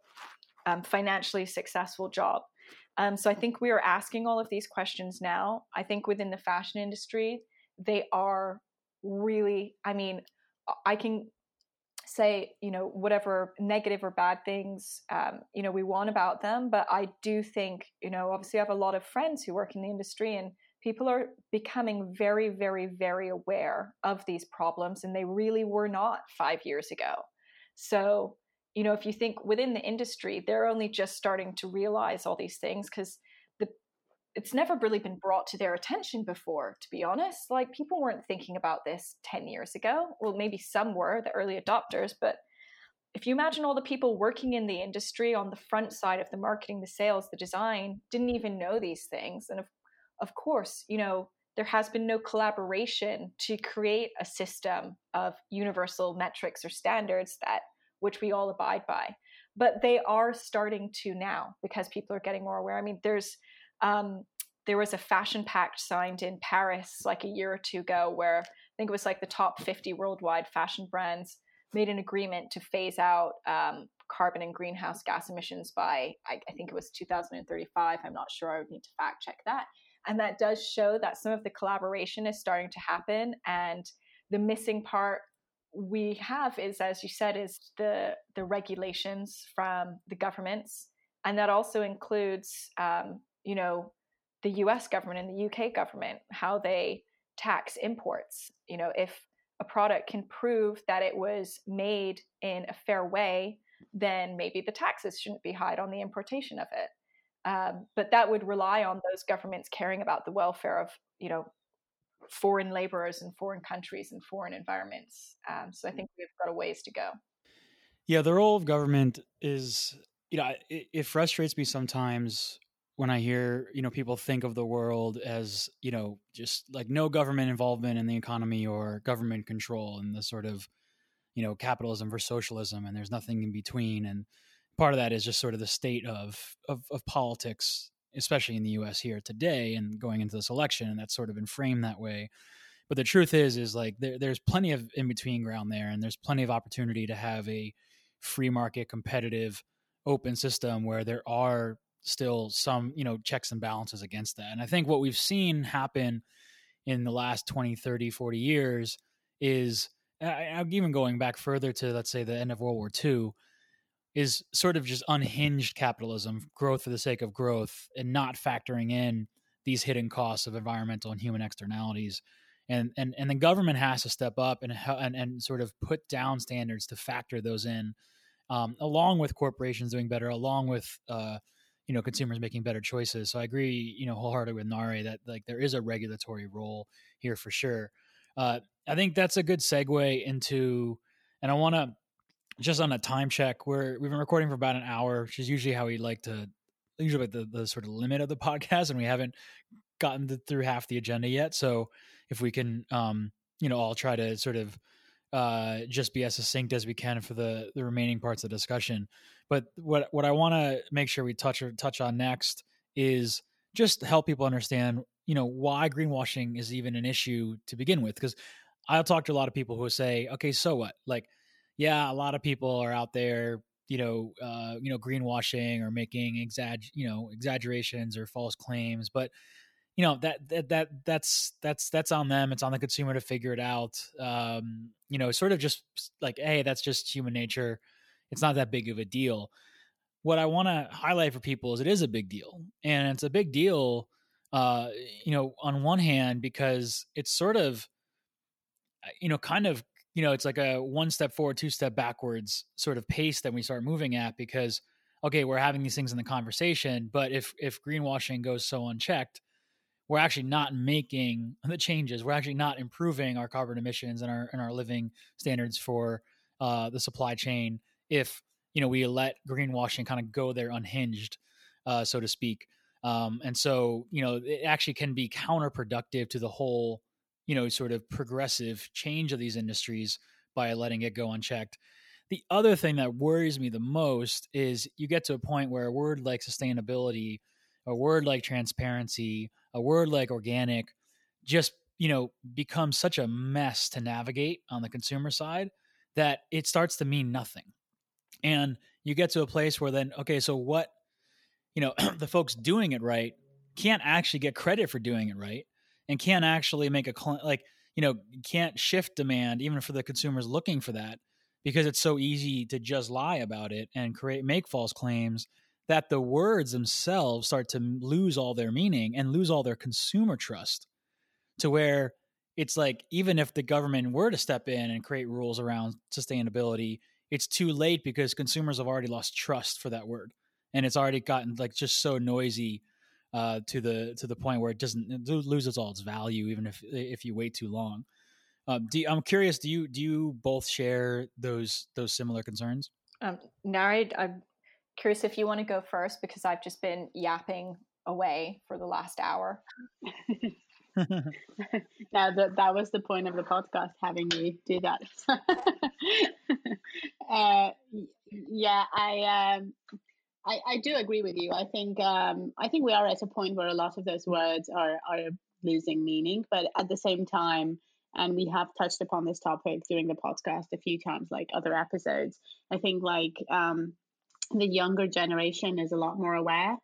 um, financially successful job um, so i think we are asking all of these questions now. I think within the fashion industry they are really i mean i can say you know whatever negative or bad things um, you know we want about them but i do think you know obviously i have a lot of friends who work in the industry and people are becoming very very very aware of these problems and they really were not five years ago. So you know if you think within the industry they're only just starting to realize all these things because the it's never really been brought to their attention before, to be honest. Like people weren't thinking about this 10 years ago. Well, maybe some were, the early adopters, but if you imagine all the people working in the industry on the front side of the marketing, the sales, the design, didn't even know these things. And of, of course, you know, there has been no collaboration to create a system of universal metrics or standards that which we all abide by. But they are starting to now because people are getting more aware. I mean, there's um, there was a fashion pact signed in Paris like a year or two ago where I think it was like the top 50 worldwide fashion brands made an agreement to phase out um, carbon and greenhouse gas emissions by, I, I, think it was 2035. I'm not sure. I would need to fact check that. And that does show that some of the collaboration is starting to happen. And the missing part we have is, as you said, is the the regulations from the governments, and that also includes um, you know, the US government and the UK government, how they tax imports. You know, if a product can prove that it was made in a fair way, then maybe the taxes shouldn't be high on the importation of it. Um, but that would rely on those governments caring about the welfare of, you know, foreign laborers in foreign countries and foreign environments. Um, so I think we've got a ways to go. Yeah, the role of government is, you know, it, it frustrates me sometimes when I hear, you know, people think of the world as, you know, just like no government involvement in the economy or government control and the sort of, you know, capitalism versus socialism and there's nothing in between. And part of that is just sort of the state of, of, of politics, especially in the US here today and going into this election. And that's sort of been framed that way. But the truth is, is like there, there's plenty of in between ground there and there's plenty of opportunity to have a free market competitive open system where there are still some you know checks and balances against that and i think what we've seen happen in the last 20 30 40 years is i'm even going back further to let's say the end of world war ii is sort of just unhinged capitalism growth for the sake of growth and not factoring in these hidden costs of environmental and human externalities and and and the government has to step up and and, and sort of put down standards to factor those in um, along with corporations doing better along with uh, you know consumers making better choices. So I agree, you know, wholeheartedly with Nari that like there is a regulatory role here for sure. Uh, I think that's a good segue into, and I want to just on a time check. We're we've been recording for about an hour, which is usually how we like to usually the the sort of limit of the podcast, and we haven't gotten through half the agenda yet. So if we can, um, you know, I'll try to sort of uh, just be as succinct as we can for the the remaining parts of the discussion. But what what I want to make sure we touch or touch on next is just help people understand, you know, why greenwashing is even an issue to begin with. Because I'll talk to a lot of people who say, okay, so what? Like, yeah, a lot of people are out there, you know, uh, you know, greenwashing or making exag, you know, exaggerations or false claims, but you know that that that that's that's that's on them it's on the consumer to figure it out um you know sort of just like hey that's just human nature it's not that big of a deal. What I want to highlight for people is it is a big deal, and it's a big deal. Uh, you know, on one hand, because it's sort of, uh, you know, kind of, you know, it's like a one step forward, two step backwards sort of pace that we start moving at because, okay, we're having these things in the conversation, but if if greenwashing goes so unchecked, we're actually not making the changes. We're actually not improving our carbon emissions and our and our living standards for uh, the supply chain if you know we let greenwashing kind of go there unhinged, uh, so to speak. Um, and so you know it actually can be counterproductive to the whole you know sort of progressive change of these industries by letting it go unchecked. The other thing that worries me the most is you get to a point where a word like sustainability, a word like transparency, a word like organic just you know becomes such a mess to navigate on the consumer side that it starts to mean nothing and you get to a place where then okay so what you know the folks doing it right can't actually get credit for doing it right and can't actually make a claim, like you know can't shift demand even for the consumers looking for that because it's so easy to just lie about it and create make false claims that the words themselves start to lose all their meaning and lose all their consumer trust to where it's like even if the government were to step in and create rules around sustainability it's too late because consumers have already lost trust for that word and it's already gotten like just so noisy uh, to the to the point where it doesn't it loses all its value even if if you wait too long um, you, I'm curious. Do you do you both share those those similar concerns? Um, Nari, I'm curious if you want to go first because I've just been yapping away for the last hour. yeah, that that was the point of the podcast, having me do that. uh, yeah, I, um, I I do agree with you. I think um, I think we are at a point where a lot of those words are are losing meaning, but at the same time and we have touched upon this topic during the podcast a few times like other episodes i think like um, the younger generation is a lot more aware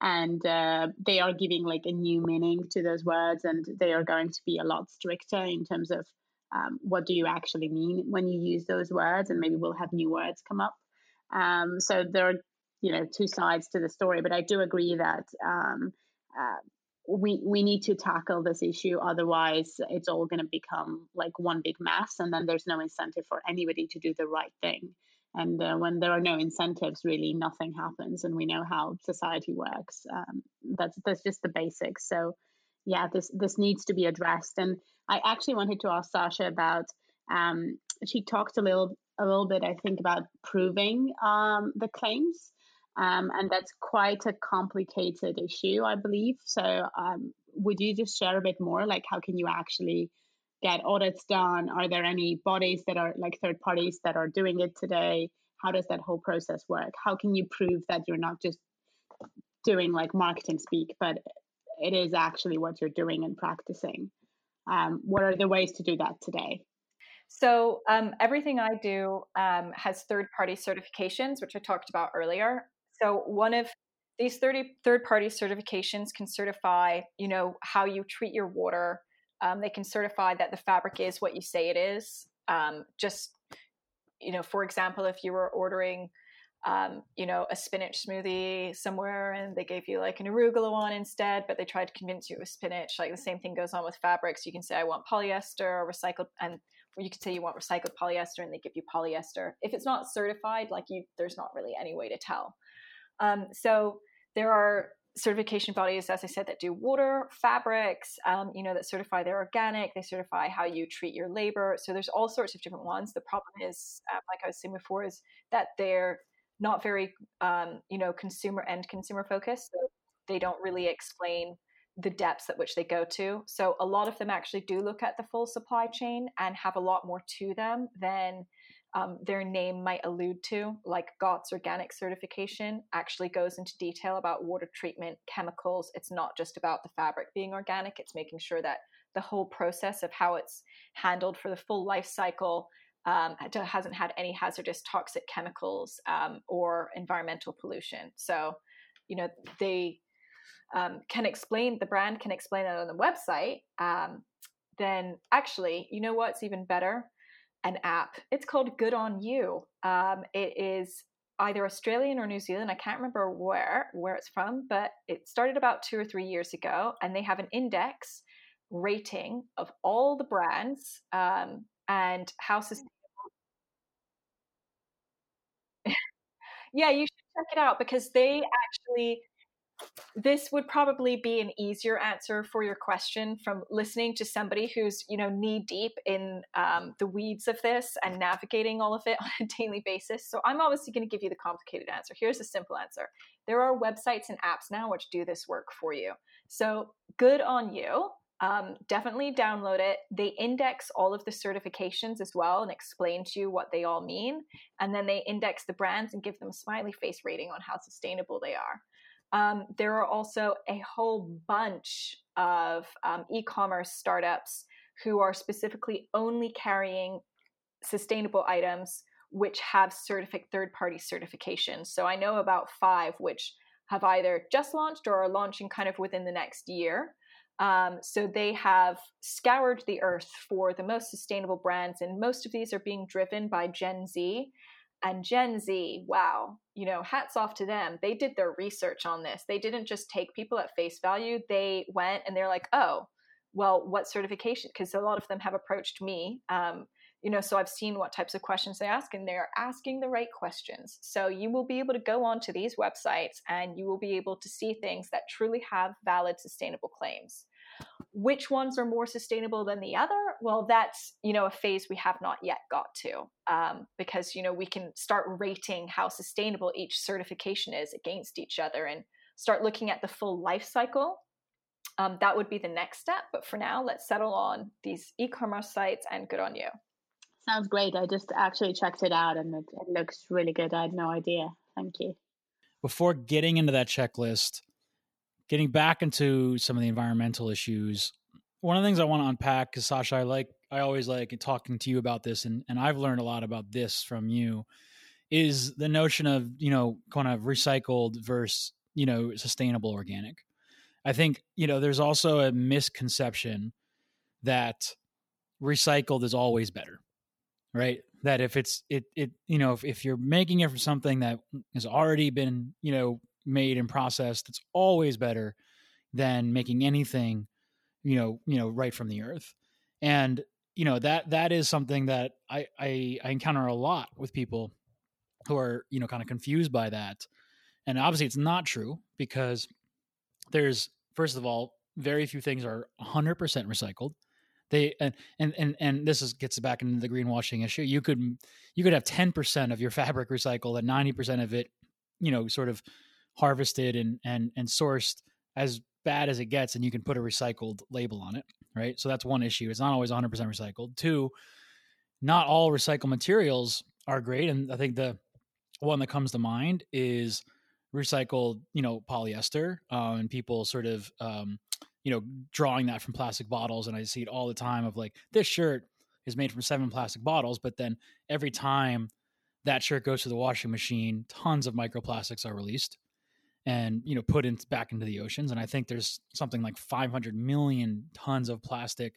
and uh, they are giving like a new meaning to those words and they are going to be a lot stricter in terms of um, what do you actually mean when you use those words and maybe we'll have new words come up um, so there are you know two sides to the story but i do agree that um, uh, we we need to tackle this issue otherwise it's all going to become like one big mess and then there's no incentive for anybody to do the right thing. And uh, when there are no incentives really nothing happens and we know how society works. Um, that's that's just the basics. So yeah this this needs to be addressed. And i actually wanted to ask sasha about um, she talked a little a little bit i think about proving um, the claims um, and that's quite a complicated issue, I believe. So, um, would you just share a bit more? Like, how can you actually get audits done? Are there any bodies that are like third parties that are doing it today? How does that whole process work? How can you prove that you're not just doing like marketing speak, but it is actually what you're doing and practicing? Um, what are the ways to do that today? So um, everything I do um, has third-party certifications, which I talked about earlier. So one of these 30 third-party certifications can certify, you know, how you treat your water. Um, they can certify that the fabric is what you say it is. Um, just, you know, for example, if you were ordering, um, you know, a spinach smoothie somewhere and they gave you like an arugula one instead, but they tried to convince you it was spinach. Like the same thing goes on with fabrics. You can say I want polyester or recycled, and you can say you want recycled polyester, and they give you polyester. If it's not certified, like you, there's not really any way to tell. Um, so there are certification bodies, as I said, that do water, fabrics, um, you know, that certify they're organic. They certify how you treat your labor. So there's all sorts of different ones. The problem is, uh, like I was saying before, is that they're not very, um, you know, consumer and consumer focused. So they don't really explain the depths at which they go to. So a lot of them actually do look at the full supply chain and have a lot more to them than um, their name might allude to, like GOTS organic certification, actually goes into detail about water treatment, chemicals. It's not just about the fabric being organic, it's making sure that the whole process of how it's handled for the full life cycle um, hasn't had any hazardous toxic chemicals um, or environmental pollution. So, you know, they um, can explain, the brand can explain it on the website. Um, then actually, you know what's even better? An app. It's called Good on You. Um, it is either Australian or New Zealand. I can't remember where where it's from, but it started about two or three years ago, and they have an index rating of all the brands um, and how sustainable. yeah, you should check it out because they actually this would probably be an easier answer for your question from listening to somebody who's you know knee deep in um, the weeds of this and navigating all of it on a daily basis so i'm obviously going to give you the complicated answer here's a simple answer there are websites and apps now which do this work for you so good on you um, definitely download it. They index all of the certifications as well and explain to you what they all mean. And then they index the brands and give them a smiley face rating on how sustainable they are. Um, there are also a whole bunch of um, e commerce startups who are specifically only carrying sustainable items which have certificate third party certifications. So I know about five which have either just launched or are launching kind of within the next year. Um, so they have scoured the earth for the most sustainable brands, and most of these are being driven by Gen Z. And Gen Z, wow, you know, hats off to them. They did their research on this. They didn't just take people at face value. They went and they're like, oh, well, what certification? Because a lot of them have approached me. Um, you know, so I've seen what types of questions they ask, and they're asking the right questions. So you will be able to go onto these websites and you will be able to see things that truly have valid sustainable claims. Which ones are more sustainable than the other? Well, that's you know a phase we have not yet got to, um, because you know we can start rating how sustainable each certification is against each other, and start looking at the full life cycle um, that would be the next step. But for now, let's settle on these e commerce sites and good on you. Sounds great. I just actually checked it out and it, it looks really good. I had no idea. Thank you. Before getting into that checklist, getting back into some of the environmental issues, one of the things I want to unpack, because Sasha, I like, I always like talking to you about this, and, and I've learned a lot about this from you, is the notion of, you know, kind of recycled versus, you know, sustainable organic. I think, you know, there's also a misconception that recycled is always better, right? That if it's, it, it, you know, if, if you're making it from something that has already been, you know, made and processed, that's always better than making anything, you know, you know, right from the earth. And, you know, that, that is something that I, I, I encounter a lot with people who are, you know, kind of confused by that. And obviously it's not true because there's first of all very few things are 100% recycled they and and and, this is gets back into the greenwashing issue you could you could have 10% of your fabric recycled and 90% of it you know sort of harvested and and and sourced as bad as it gets and you can put a recycled label on it right? So that's one issue. It's not always 100% recycled. Two not all recycled materials are great and i think the one that comes to mind is recycled, you know, polyester, um, and people sort of, um, you know, drawing that from plastic bottles. And I see it all the time of like, this shirt is made from seven plastic bottles, but then every time that shirt goes to the washing machine, tons of microplastics are released and you know put in back into the oceans. And I think there's something like 500 million tons of plastic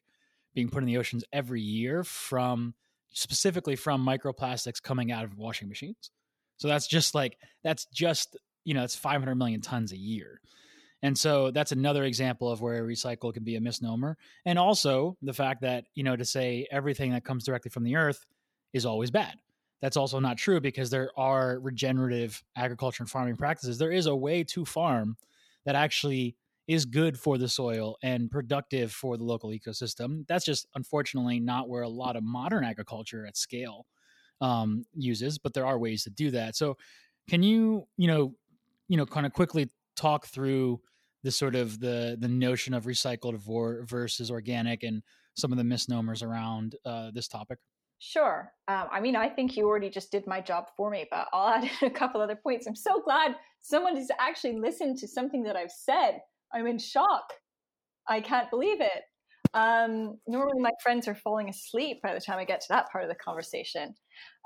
being put in the oceans every year from specifically from microplastics coming out of washing machines. So that's just like that's just you know, it's 500 million tons a year. And so that's another example of where recycle can be a misnomer. And also the fact that, you know, to say everything that comes directly from the earth is always bad. That's also not true because there are regenerative agriculture and farming practices. There is a way to farm that actually is good for the soil and productive for the local ecosystem. That's just unfortunately not where a lot of modern agriculture at scale um, uses, but there are ways to do that. So, can you, you know, you know, kind of quickly talk through the sort of the the notion of recycled versus organic and some of the misnomers around uh, this topic? Sure. Um, I mean, I think you already just did my job for me, but I'll add a couple other points. I'm so glad someone has actually listened to something that I've said. I'm in shock. I can't believe it. Um, normally, my friends are falling asleep by the time I get to that part of the conversation.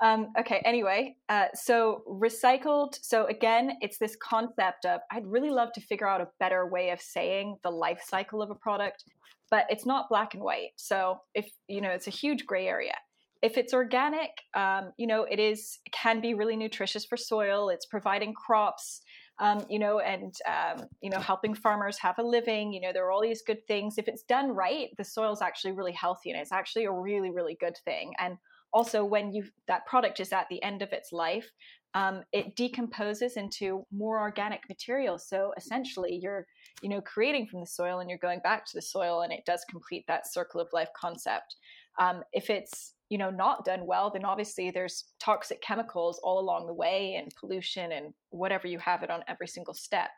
Um, okay, anyway, uh, so recycled. So again, it's this concept of I'd really love to figure out a better way of saying the life cycle of a product, but it's not black and white. So if you know, it's a huge gray area. If it's organic, um, you know, it is can be really nutritious for soil. It's providing crops um, you know, and um, you know, helping farmers have a living. You know, there are all these good things. If it's done right, the soil is actually really healthy, and it's actually a really, really good thing. And also, when you that product is at the end of its life, um, it decomposes into more organic material. So essentially, you're you know creating from the soil, and you're going back to the soil, and it does complete that circle of life concept. Um, if it's you know not done well then obviously there's toxic chemicals all along the way and pollution and whatever you have it on every single step.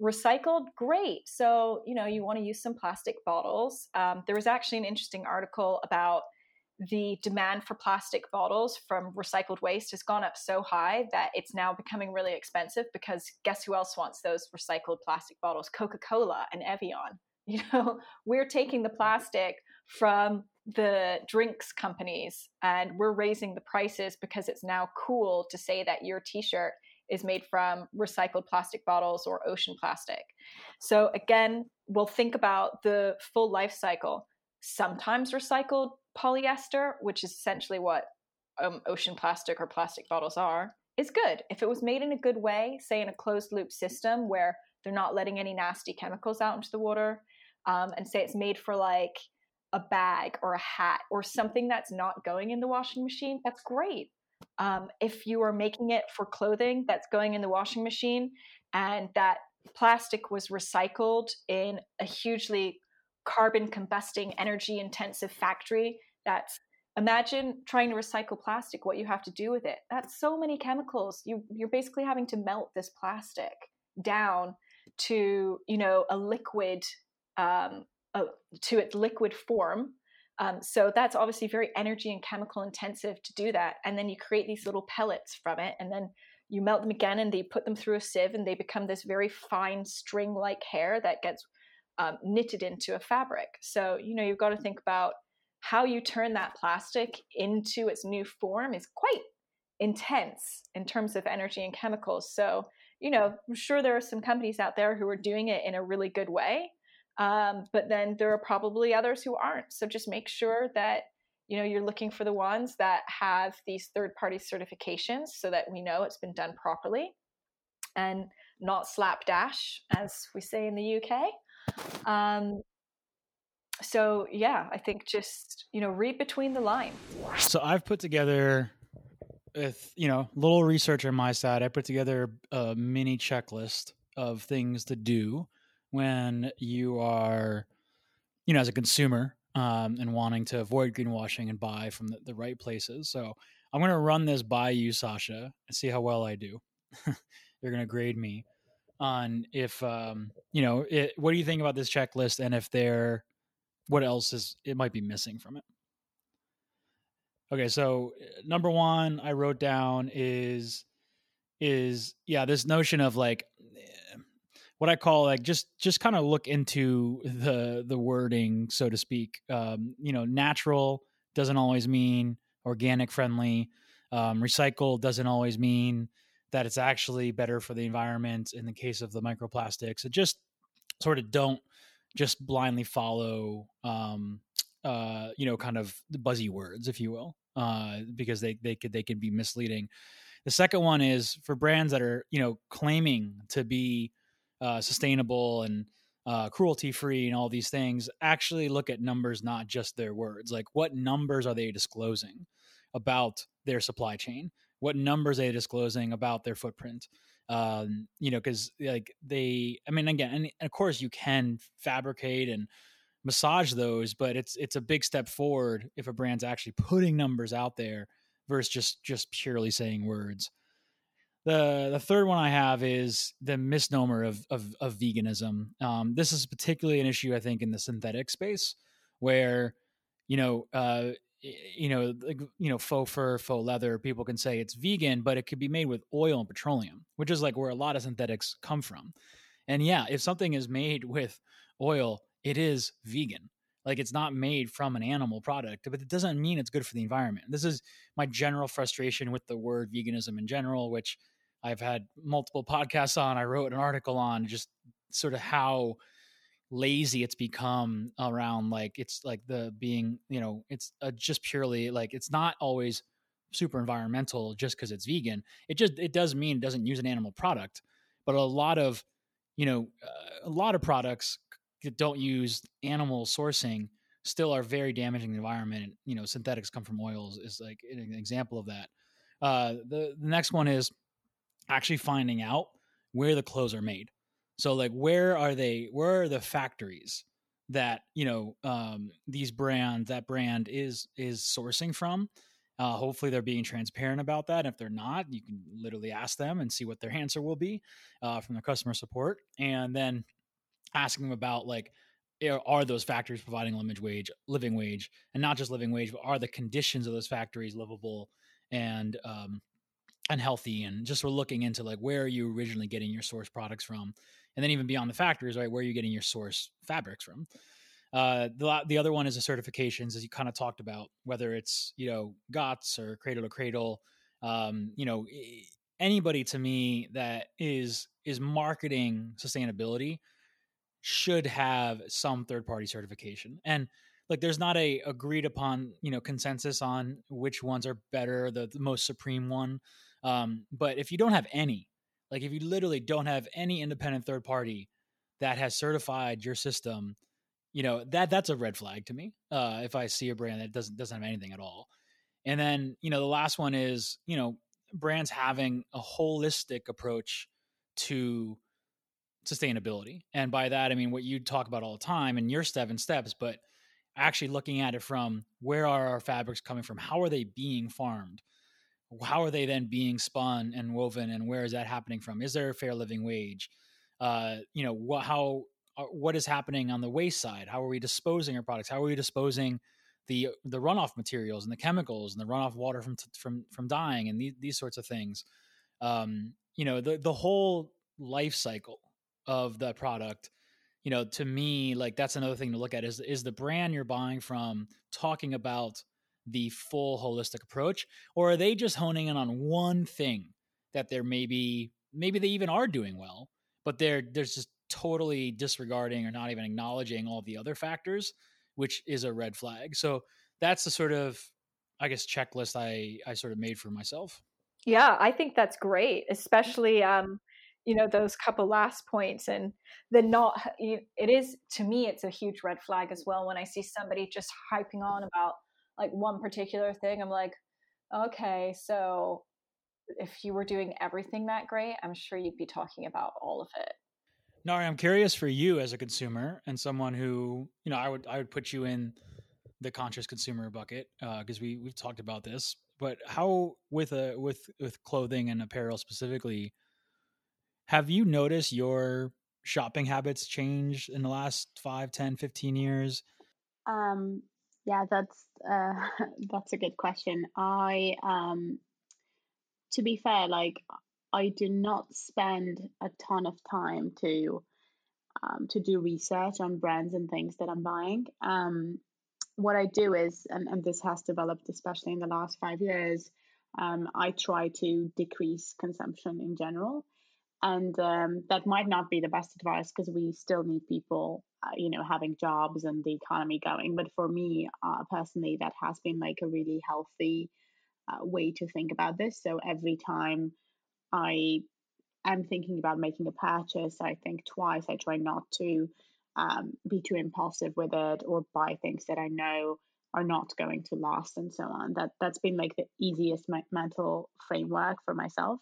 Recycled great. So you know you want to use some plastic bottles. Um, there was actually an interesting article about the demand for plastic bottles from recycled waste has gone up so high that it's now becoming really expensive because guess who else wants those recycled plastic bottles? Coca-cola and evian. You know we're taking the plastic from the drinks companies and we're raising the prices because it's now cool to say that your t-shirt is made from recycled plastic bottles or ocean plastic. So again, we'll think about the full life cycle. Sometimes recycled polyester, which is essentially what um, ocean plastic or plastic bottles are, is good. If it was made in a good way, say in a closed loop system where they're not letting any nasty chemicals out into the water, um, and say it's made for like a bag or a hat or something that's not going in the washing machine, that's great. Um, if you are making it for clothing that's going in the washing machine and that plastic was recycled in a hugely carbon combusting, energy intensive factory that's imagine trying to recycle plastic what you have to do with it that's so many chemicals you you're basically having to melt this plastic down to you know a liquid um, a, to its liquid form um, so that's obviously very energy and chemical intensive to do that and then you create these little pellets from it and then you melt them again and they put them through a sieve and they become this very fine string like hair that gets um, knitted into a fabric so you know you've got to think about how you turn that plastic into its new form is quite intense in terms of energy and chemicals. So, you know, I'm sure there are some companies out there who are doing it in a really good way. Um, but then there are probably others who aren't. So just make sure that, you know, you're looking for the ones that have these third party certifications so that we know it's been done properly and not slapdash, as we say in the UK. Um, so yeah, I think just you know read between the lines. So I've put together with you know little research on my side. I put together a mini checklist of things to do when you are you know as a consumer um, and wanting to avoid greenwashing and buy from the, the right places. So I'm going to run this by you, Sasha, and see how well I do. You're going to grade me on if um, you know it, what do you think about this checklist and if they're what else is it might be missing from it okay so uh, number one i wrote down is is yeah this notion of like eh, what i call like just just kind of look into the the wording so to speak. Um you know natural doesn't always mean organic friendly. Um recycled doesn't always mean that it's actually better for the environment in the case of the microplastics. It just sort of don't just blindly follow um uh you know kind of the buzzy words if you will uh because they they could they can be misleading. The second one is for brands that are you know claiming to be uh sustainable and uh, cruelty free and all these things actually look at numbers not just their words. Like what numbers are they disclosing about their supply chain? What numbers are they disclosing about their footprint? Um, you know, because like they, I mean, again, and of course you can fabricate and massage those, but it's it's a big step forward if a brand's actually putting numbers out there versus just just purely saying words. The the third one I have is the misnomer of of, of veganism. Um, this is particularly an issue I think in the synthetic space where you know uh, you know, like, you know, faux fur, faux leather, people can say it's vegan, but it could be made with oil and petroleum, which is like where a lot of synthetics come from. And yeah, if something is made with oil, it is vegan. Like it's not made from an animal product, but it doesn't mean it's good for the environment. This is my general frustration with the word veganism in general, which I've had multiple podcasts on. I wrote an article on just sort of how lazy it's become around like it's like the being you know it's uh, just purely like it's not always super environmental just because it's vegan it just it does mean it doesn't use an animal product but a lot of you know uh, a lot of products that don't use animal sourcing still are very damaging the environment you know synthetics come from oils is like an example of that uh the, the next one is actually finding out where the clothes are made so like where are they where are the factories that, you know, um, these brands that brand is is sourcing from? Uh, hopefully they're being transparent about that. And If they're not, you can literally ask them and see what their answer will be uh, from their customer support, and then asking them about like are those factories providing living wage, living wage, and not just living wage, but are the conditions of those factories livable and um, and healthy? And just we're looking into like where are you originally getting your source products from, and then even beyond the factories, right, where are you getting your source fabrics from? Uh, the the other one is the certifications, as you kind of talked about, whether it's you know GOTS or Cradle to Cradle. Um, you know, anybody to me that is is marketing sustainability should have some third party certification and like there's not a agreed upon you know consensus on which ones are better the, the most supreme one um, but if you don't have any like if you literally don't have any independent third party that has certified your system you know that that's a red flag to me uh, if i see a brand that doesn't doesn't have anything at all. And then you know the last one is you know brands having a holistic approach to sustainability. And by that i mean what you talk about all the time in your seven steps but actually looking at it from where are our fabrics coming from? How are they being farmed how are they then being spun and woven and where is that happening from? Is there a fair living wage? Uh, you know what how uh, what is happening on the waste side? How are we disposing our products? How are we disposing the the runoff materials and the chemicals and the runoff water from from from dyeing and these, these sorts of things? Um, you know the the whole life cycle of the product you know to me like that's another thing to look at is is the brand you're buying from talking about the full holistic approach or are they just honing in on one thing that they're maybe maybe they even are doing well but they're there's just totally disregarding or not even acknowledging all the other factors which is a red flag? So that's the sort of i guess checklist i i sort of made for myself. Yeah i think that's great especially um you know those couple last points and the not it is to me it's a huge red flag as well when i see somebody just hyping on about like one particular thing i'm like okay so if you were doing everything that great i'm sure you'd be talking about all of it Nari, I'm curious for you as a consumer and someone who, you know, I would I would put you in the conscious consumer bucket because uh, we we've talked about this. But how with a with with clothing and apparel specifically, have you noticed your shopping habits change in the last 5, 10, 15 years? Um, yeah, that's uh, that's a good question. I um, to be fair, like I do not spend a ton of time to um, to do research on brands and things that I'm buying. Um, what I do is, and, and this has developed especially in the last five years, um, I try to decrease consumption in general and um, that might not be the best advice because we still need people uh, you know having jobs and the economy going. But for me uh, personally that has been like a really healthy uh, way to think about this. So every time i am thinking about making a purchase i think twice i try not to um, be too impulsive with it or buy things that i know are not going to last and so on. That that's been like the easiest mental framework for myself.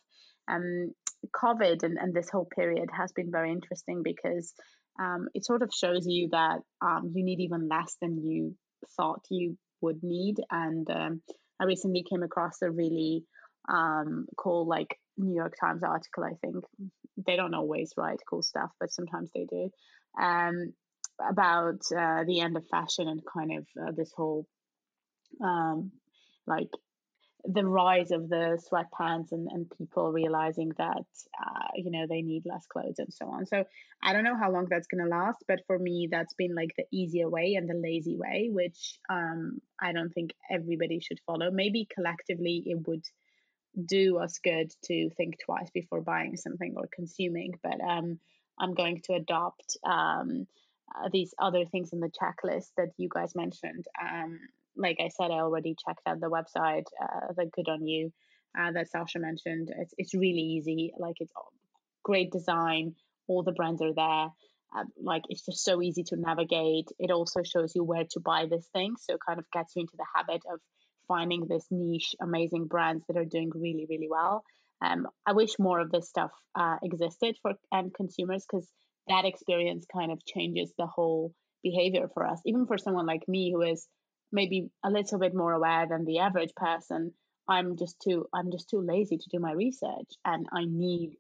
Um, COVID and, and this whole period has been very interesting because um, it sort of shows you that um, you need even less than you thought you would need. And um, I recently came across a really um, cool, like New York Times article. I think they don't always write cool stuff, but sometimes they do. Um, about uh, the end of fashion and kind of uh, this whole um, like the rise of the sweatpants and, and people realizing that uh, you know they need less clothes and so on. So i don't know how long that's going to last but for me that's been like the easier way and the lazy way which um, i don't think everybody should follow. Maybe collectively it would do us good to think twice before buying something or consuming but um, i'm going to adopt um, uh, these other things in the checklist that you guys mentioned um, like I said, I already checked out the website, uh, the Good on You uh, that Sasha mentioned. It's it's really easy. Like it's great design. All the brands are there. Uh, like it's just so easy to navigate. It also shows you where to buy this thing, so kind of gets you into the habit of finding this niche, amazing brands that are doing really really well. Um, I wish more of this stuff uh, existed for end consumers because that experience kind of changes the whole behavior for us. Even for someone like me who is maybe a little bit more aware than the average person i'm just too i'm just too lazy to do my research and i need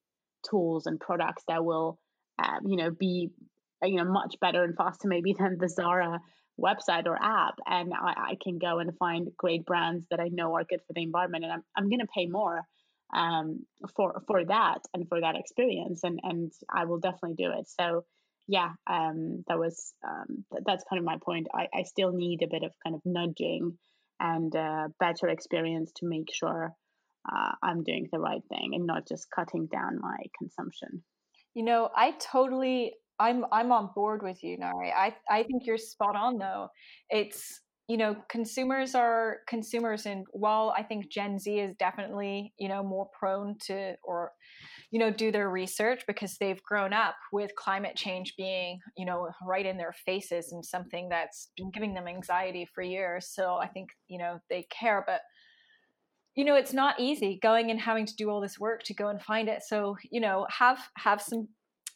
tools and products that will um, you know be you know much better and faster maybe than the zara website or app and I, I can go and find great brands that i know are good for the environment and i'm, I'm going to pay more um, for for that and for that experience and and i will definitely do it. So yeah, um, that was um, th- that's kind of my point. I, I still need a bit of kind of nudging and uh, better experience to make sure uh, I'm doing the right thing and not just cutting down my consumption. You know, I totally I'm I'm on board with you, Nari. I I think you're spot on though. It's you know, consumers are consumers and while I think Gen Z is definitely, you know, more prone to or you know, do their research because they've grown up with climate change being, you know, right in their faces and something that's been giving them anxiety for years. So I think, you know, they care, but you know it's not easy going and having to do all this work to go and find it so you know have have some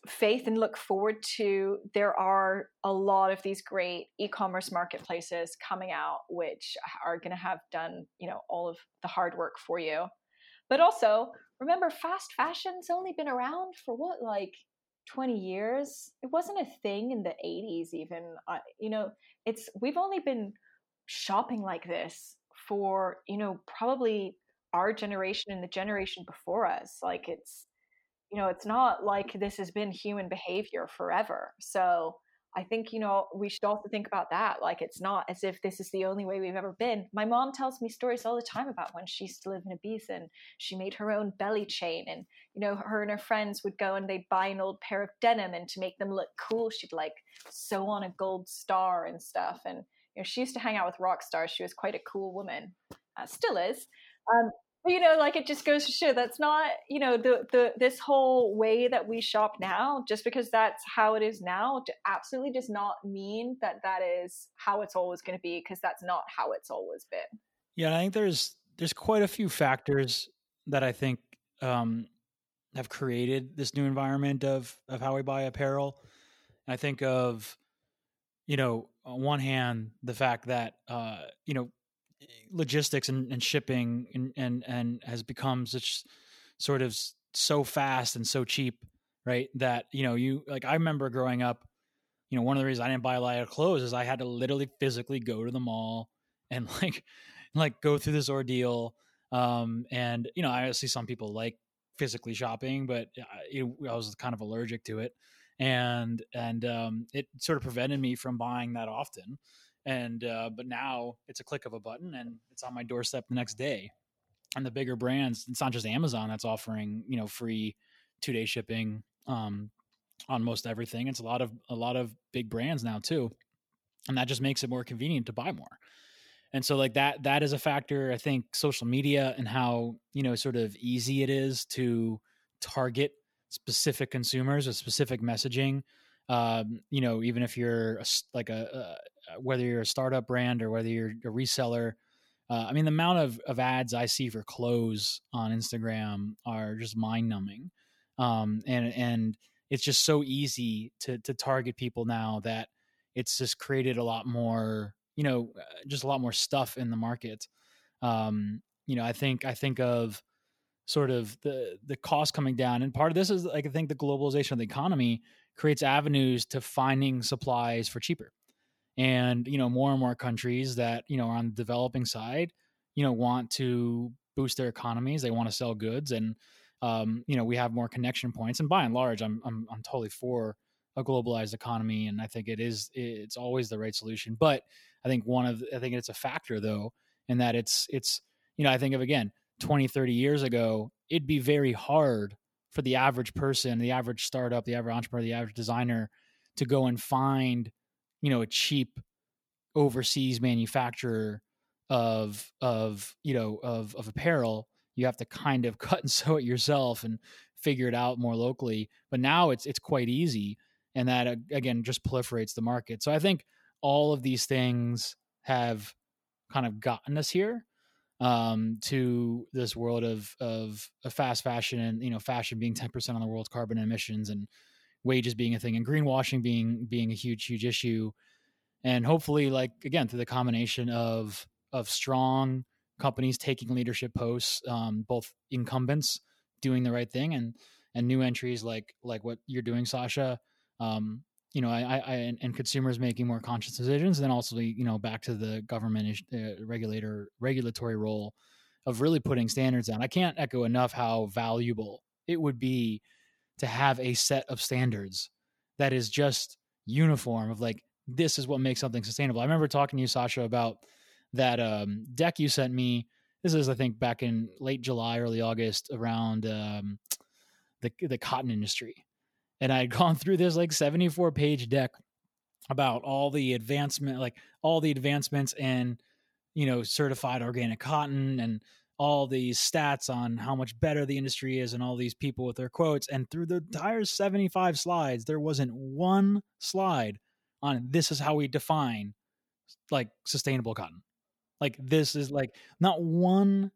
faith and look forward to there are a lot of these great e-commerce marketplaces coming out which are going to have done you know all of the hard work for you but also remember fast fashion's only been around for what like 20 years? It wasn't a thing in the 80s even uh, you know it's we've only been shopping like this for you know probably our generation and the generation before us. Like it's you know it's not like this has been human behavior forever. So i think you know we should also think about that like it's not as if this is the only way we've ever been. My mom tells me stories all the time about when she used to live in ibiza and she made her own belly chain and you know her and her friends would go and they'd buy an old pair of denim and to make them look cool she'd like sew on a gold star and stuff. And you know she used to hang out with rock stars. She was quite a cool woman uh, still is. Um, you know like it just goes to show that's not you know the the this whole way that we shop now just because that's how it is now absolutely does not mean that that is how it's always going to be because that's not how it's always been. Yeah i think there's there's quite a few factors that i think um have created this new environment of of how we buy apparel. I think of you know on one hand the fact that uh you know logistics and, and shipping and, and and has become such sort of so fast and so cheap right that you know you like i remember growing up you know one of the reasons i didn't buy a lot of clothes is i had to literally physically go to the mall and like like go through this ordeal um and you know i see some people like physically shopping but I, I was kind of allergic to it and and um it sort of prevented me from buying that often and uh, but now it's a click of a button and it's on my doorstep the next day. And the bigger brands it's not just amazon that's offering you know free two day shipping um, on most everything. It's a lot of a lot of big brands now too and that just makes it more convenient to buy more. And so like that that is a factor i think social media and how you know sort of easy it is to target specific consumers with specific messaging. Um, you know even if you're a, like a, whether you're a startup brand or whether you're a reseller. Uh, I mean, the amount of, of ads I see for clothes on Instagram are just mind numbing. Um, and, and it's just so easy to, to target people now that it's just created a lot more, you know, uh, just a lot more stuff in the market. Um, you know, I think, I think of sort of the, the cost coming down. And part of this is like, I think the globalization of the economy creates avenues to finding supplies for cheaper and you know more and more countries that you know are on the developing side you know want to boost their economies they want to sell goods and um, you know we have more connection points and by and large I'm, I'm i'm totally for a globalized economy and i think it is it's always the right solution but i think one of i think it's a factor though in that it's it's you know i think of again 20 30 years ago it'd be very hard for the average person the average startup the average entrepreneur the average designer to go and find you know a cheap overseas manufacturer of of you know of of apparel you have to kind of cut and sew it yourself and figure it out more locally. But now it's it's quite easy and that again just proliferates the market. So i think all of these things have kind of gotten us here um, to this world of, of of fast fashion and you know fashion being 10% on the world's carbon emissions and wages being a thing and greenwashing being being a huge huge issue. And hopefully like again through the combination of of strong companies taking leadership posts um, both incumbents doing the right thing and and new entries like like what you're doing sasha um, you know i i and, and, consumers making more conscious decisions and then also you know back to the government uh, regulator regulatory role of really putting standards down. I can't echo enough how valuable it would be to have a set of standards that is just uniform of like this is what makes something sustainable. I remember talking to you, Sasha, about that um, deck you sent me this is I think back in late July, early August, around um, the the cotton industry, and I had gone through this like seventy four page deck about all the advancement, like all the advancements in you know certified organic cotton and all these stats on how much better the industry is and all these people with their quotes. And through the entire 75 slides there wasn't one slide on this is how we define like sustainable cotton. Like this is like not one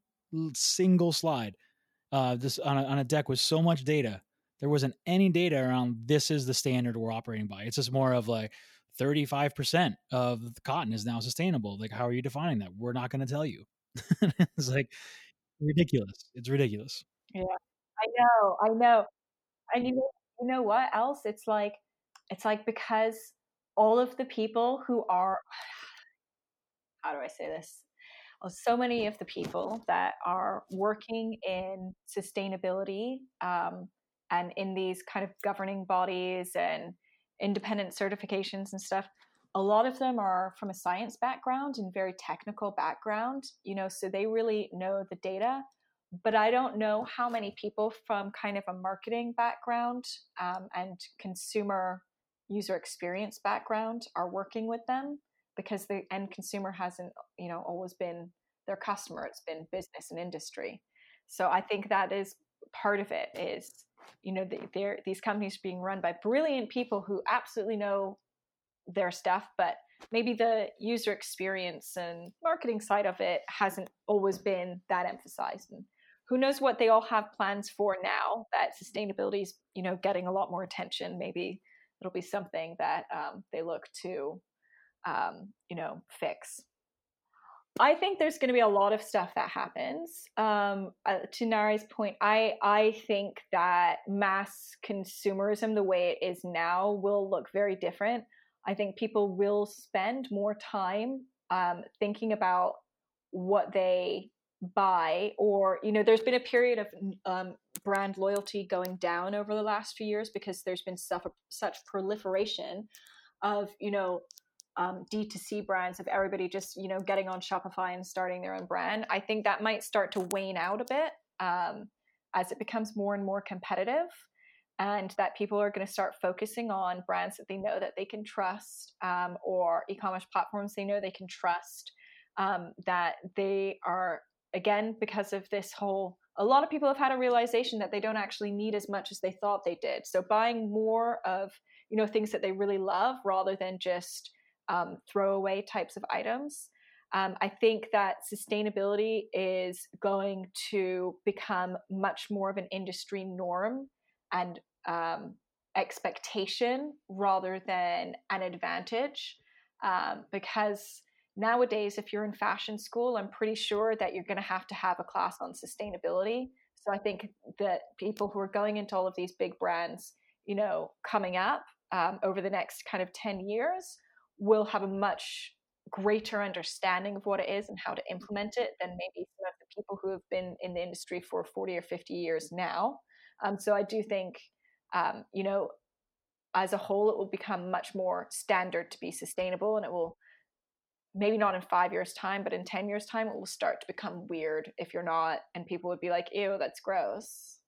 single slide uh this on a, on a deck with so much data. There wasn't any data around this is the standard we're operating by. It's just more of like 35% of cotton is now sustainable. Like how are you defining that? We're not going to tell you it's like ridiculous. It's ridiculous. Yeah. I know i know. And you know, you know what else? It's like it's like because all of the people who are how do I say this? Well, so many of the people that are working in sustainability um, and in these kind of governing bodies and independent certifications and stuff, a lot of them are from a science background and very technical background, you know, so they really know the data. But I don't know how many people from kind of a marketing background um, and consumer user experience background are working with them because the end consumer hasn't you know always been their customer it's been business and industry so i think that is part of it is you know the, these companies being run by brilliant people who absolutely know their stuff but maybe the user experience and marketing side of it hasn't always been that emphasized and who knows what they all have plans for now that sustainability is you know getting a lot more attention maybe it'll be something that um, they look to um, you know, fix. I think there's going to be a lot of stuff that happens. Um, uh, to Nari's point, I I think that mass consumerism, the way it is now, will look very different. I think people will spend more time um, thinking about what they buy, or you know, there's been a period of um, brand loyalty going down over the last few years because there's been such proliferation of you know um, D2C brands of everybody just, you know, getting on Shopify and starting their own brand. I think that might start to wane out a bit um, as it becomes more and more competitive and that people are going to start focusing on brands that they know that they can trust um, or e-commerce platforms they know they can trust um, that they are again because of this whole a lot of people have had a realization that they don't actually need as much as they thought they did so buying more of you know things that they really love rather than just um, throwaway types of items. Um, I think that sustainability is going to become much more of an industry norm and um, expectation rather than an advantage. Um, because nowadays, if you're in fashion school, I'm pretty sure that you're going to have to have a class on sustainability. So I think that people who are going into all of these big brands, you know, coming up um, over the next kind of 10 years will have a much greater understanding of what it is and how to implement it than maybe some of the people who have been in the industry for 40 or 50 years now. Um, so I do think, um, you know, as a whole, it will become much more standard to be sustainable and it will maybe not in five years time but in 10 years time it will start to become weird if you're not and people would be like ew that's gross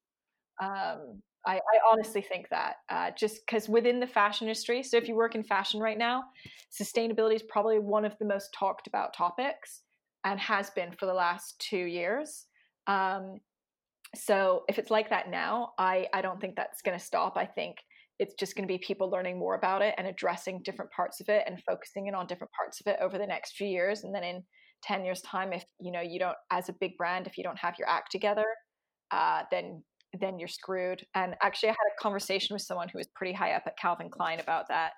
um, I, I honestly think that uh, just because within the fashion industry, so if you work in fashion right now, sustainability is probably one of the most talked about topics and has been for the last two years. Um, so if it's like that now, I, I don't think that's going to stop. I think it's just going to be people learning more about it and addressing different parts of it and focusing in on different parts of it over the next few years. And then in 10 years time, if you know, you don't, as a big brand, if you don't have your act together, uh, then then you're screwed. And actually, I had a conversation with someone who was pretty high up at Calvin Klein about that.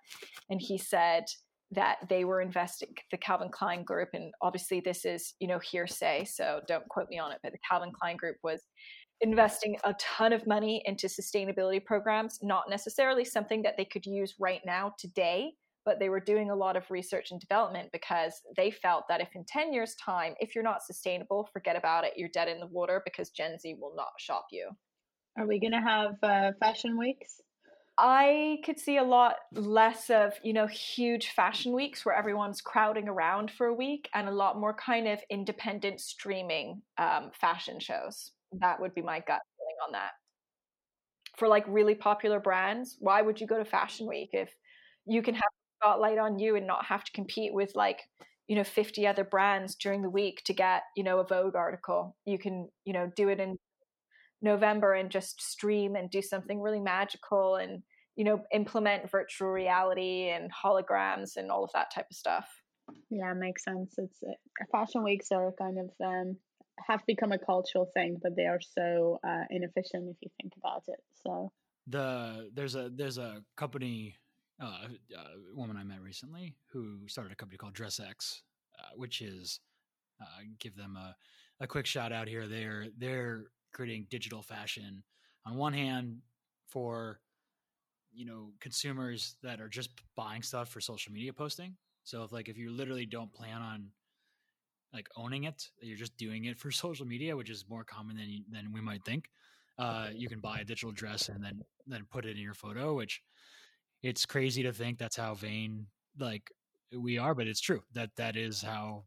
And he said that they were investing the Calvin Klein group. And obviously, this is, you know, hearsay. So don't quote me on it. But the Calvin Klein group was investing a ton of money into sustainability programs, not necessarily something that they could use right now today. But they were doing a lot of research and development because they felt that if in 10 years' time, if you're not sustainable, forget about it, you're dead in the water because Gen Z will not shop you. Are we going to have uh, fashion weeks? I could see a lot less of, you know, huge fashion weeks where everyone's crowding around for a week and a lot more kind of independent streaming um, fashion shows. That would be my gut feeling on that. For like really popular brands, why would you go to Fashion Week if you can have spotlight on you and not have to compete with like, you know, 50 other brands during the week to get, you know, a Vogue article? You can, you know, do it in November and just stream and do something really magical and you know implement virtual reality and holograms and all of that type of stuff. Yeah, makes sense. It's uh, fashion weeks are kind of um, have become a cultural thing, but they are so uh, inefficient if you think about it. So the there's a there's a company uh, a woman I met recently who started a company called DressX, uh, which is uh, give them a, a quick shout out here. They're they're creating digital fashion on one hand for you know consumers that are just buying stuff for social media posting. So if like if you literally don't plan on like owning it you're just doing it for social media which is more common than you, than we might think uh, you can buy a digital dress and then then put it in your photo which it's crazy to think that's how vain like we are but it's true. That that is how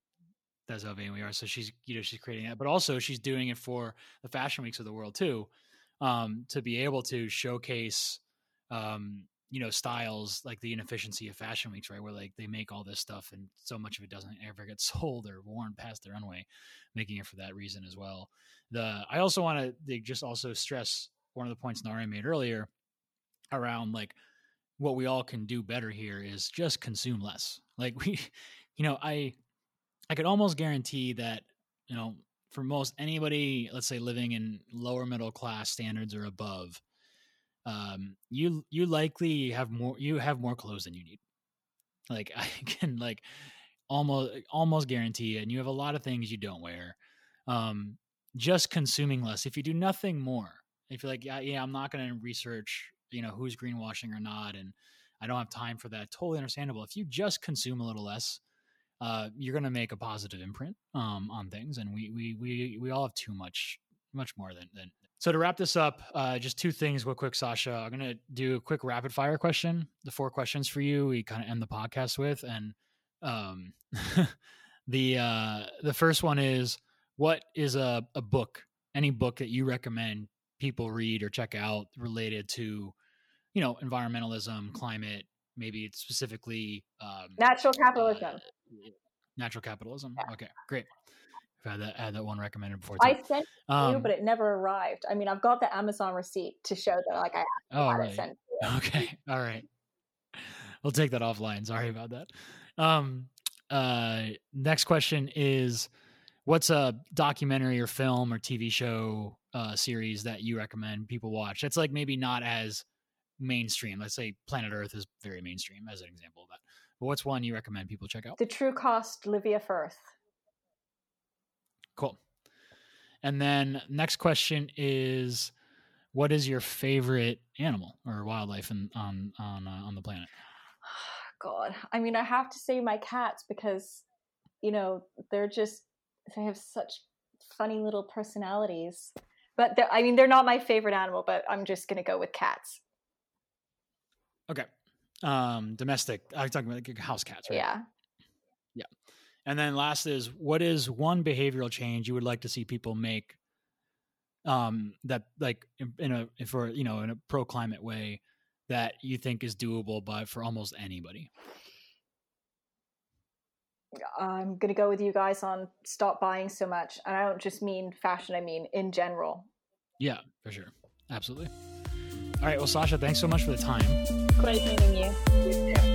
that's how vain we are. So she's you know she's creating that, but also she's doing it for the fashion weeks of the world too, um, to be able to showcase um, you know styles like the inefficiency of fashion weeks, right? Where like they make all this stuff and so much of it doesn't ever get sold or worn past the runway, making it for that reason as well. The I also want to just also stress one of the points Nari made earlier around like what we all can do better here is just consume less. Like we, you know, I I could almost guarantee that, you know, for most anybody, let's say living in lower middle class standards or above, um, you you likely have more you have more clothes than you need. Like I can like almost almost guarantee, and you have a lot of things you don't wear. Um, just consuming less. If you do nothing more, if you're like, yeah, yeah, I'm not going to research, you know, who's greenwashing or not, and I don't have time for that. Totally understandable. If you just consume a little less, uh, you're going to make a positive imprint um, on things, and we we we we all have too much much more than than. So to wrap this up, uh, just two things real quick, Sasha. I'm going to do a quick rapid fire question. The four questions for you, we kind of end the podcast with, and um, the uh, the first one is, what is a a book, any book that you recommend people read or check out related to, you know, environmentalism, climate, maybe it's specifically um, natural capitalism. Uh, natural capitalism. Yeah. Okay, great. I've had that had that one recommended before. Too. I sent um, you, but it never arrived. I mean, I've got the Amazon receipt to show that like I oh, had right. it sent. Okay, all right. We'll take that offline. Sorry about that. Um, uh, next question is, what's a documentary or film or TV show uh, series that you recommend people watch? That's like maybe not as mainstream. Let's say Planet Earth is very mainstream as an example of that. But what's one you recommend people check out? The True Cost Livia Firth. Cool. And then next question is what is your favorite animal or wildlife in, on on uh, on the planet? God, I mean, I have to say my cats because you know they're just they have such funny little personalities. But I mean, they're not my favorite animal, but I'm just gonna go with cats. Okay. Um, domestic. I'm talking about like house cats, right? Yeah. Yeah. And then last is what is one behavioral change you would like to see people make um that like in a for you know in a pro climate way that you think is doable by for almost anybody i'm going to go with you guys on stop buying so much and i don't just mean fashion i mean in general yeah for sure absolutely all right. Well, Sasha, thanks so much for the time. Great meeting you.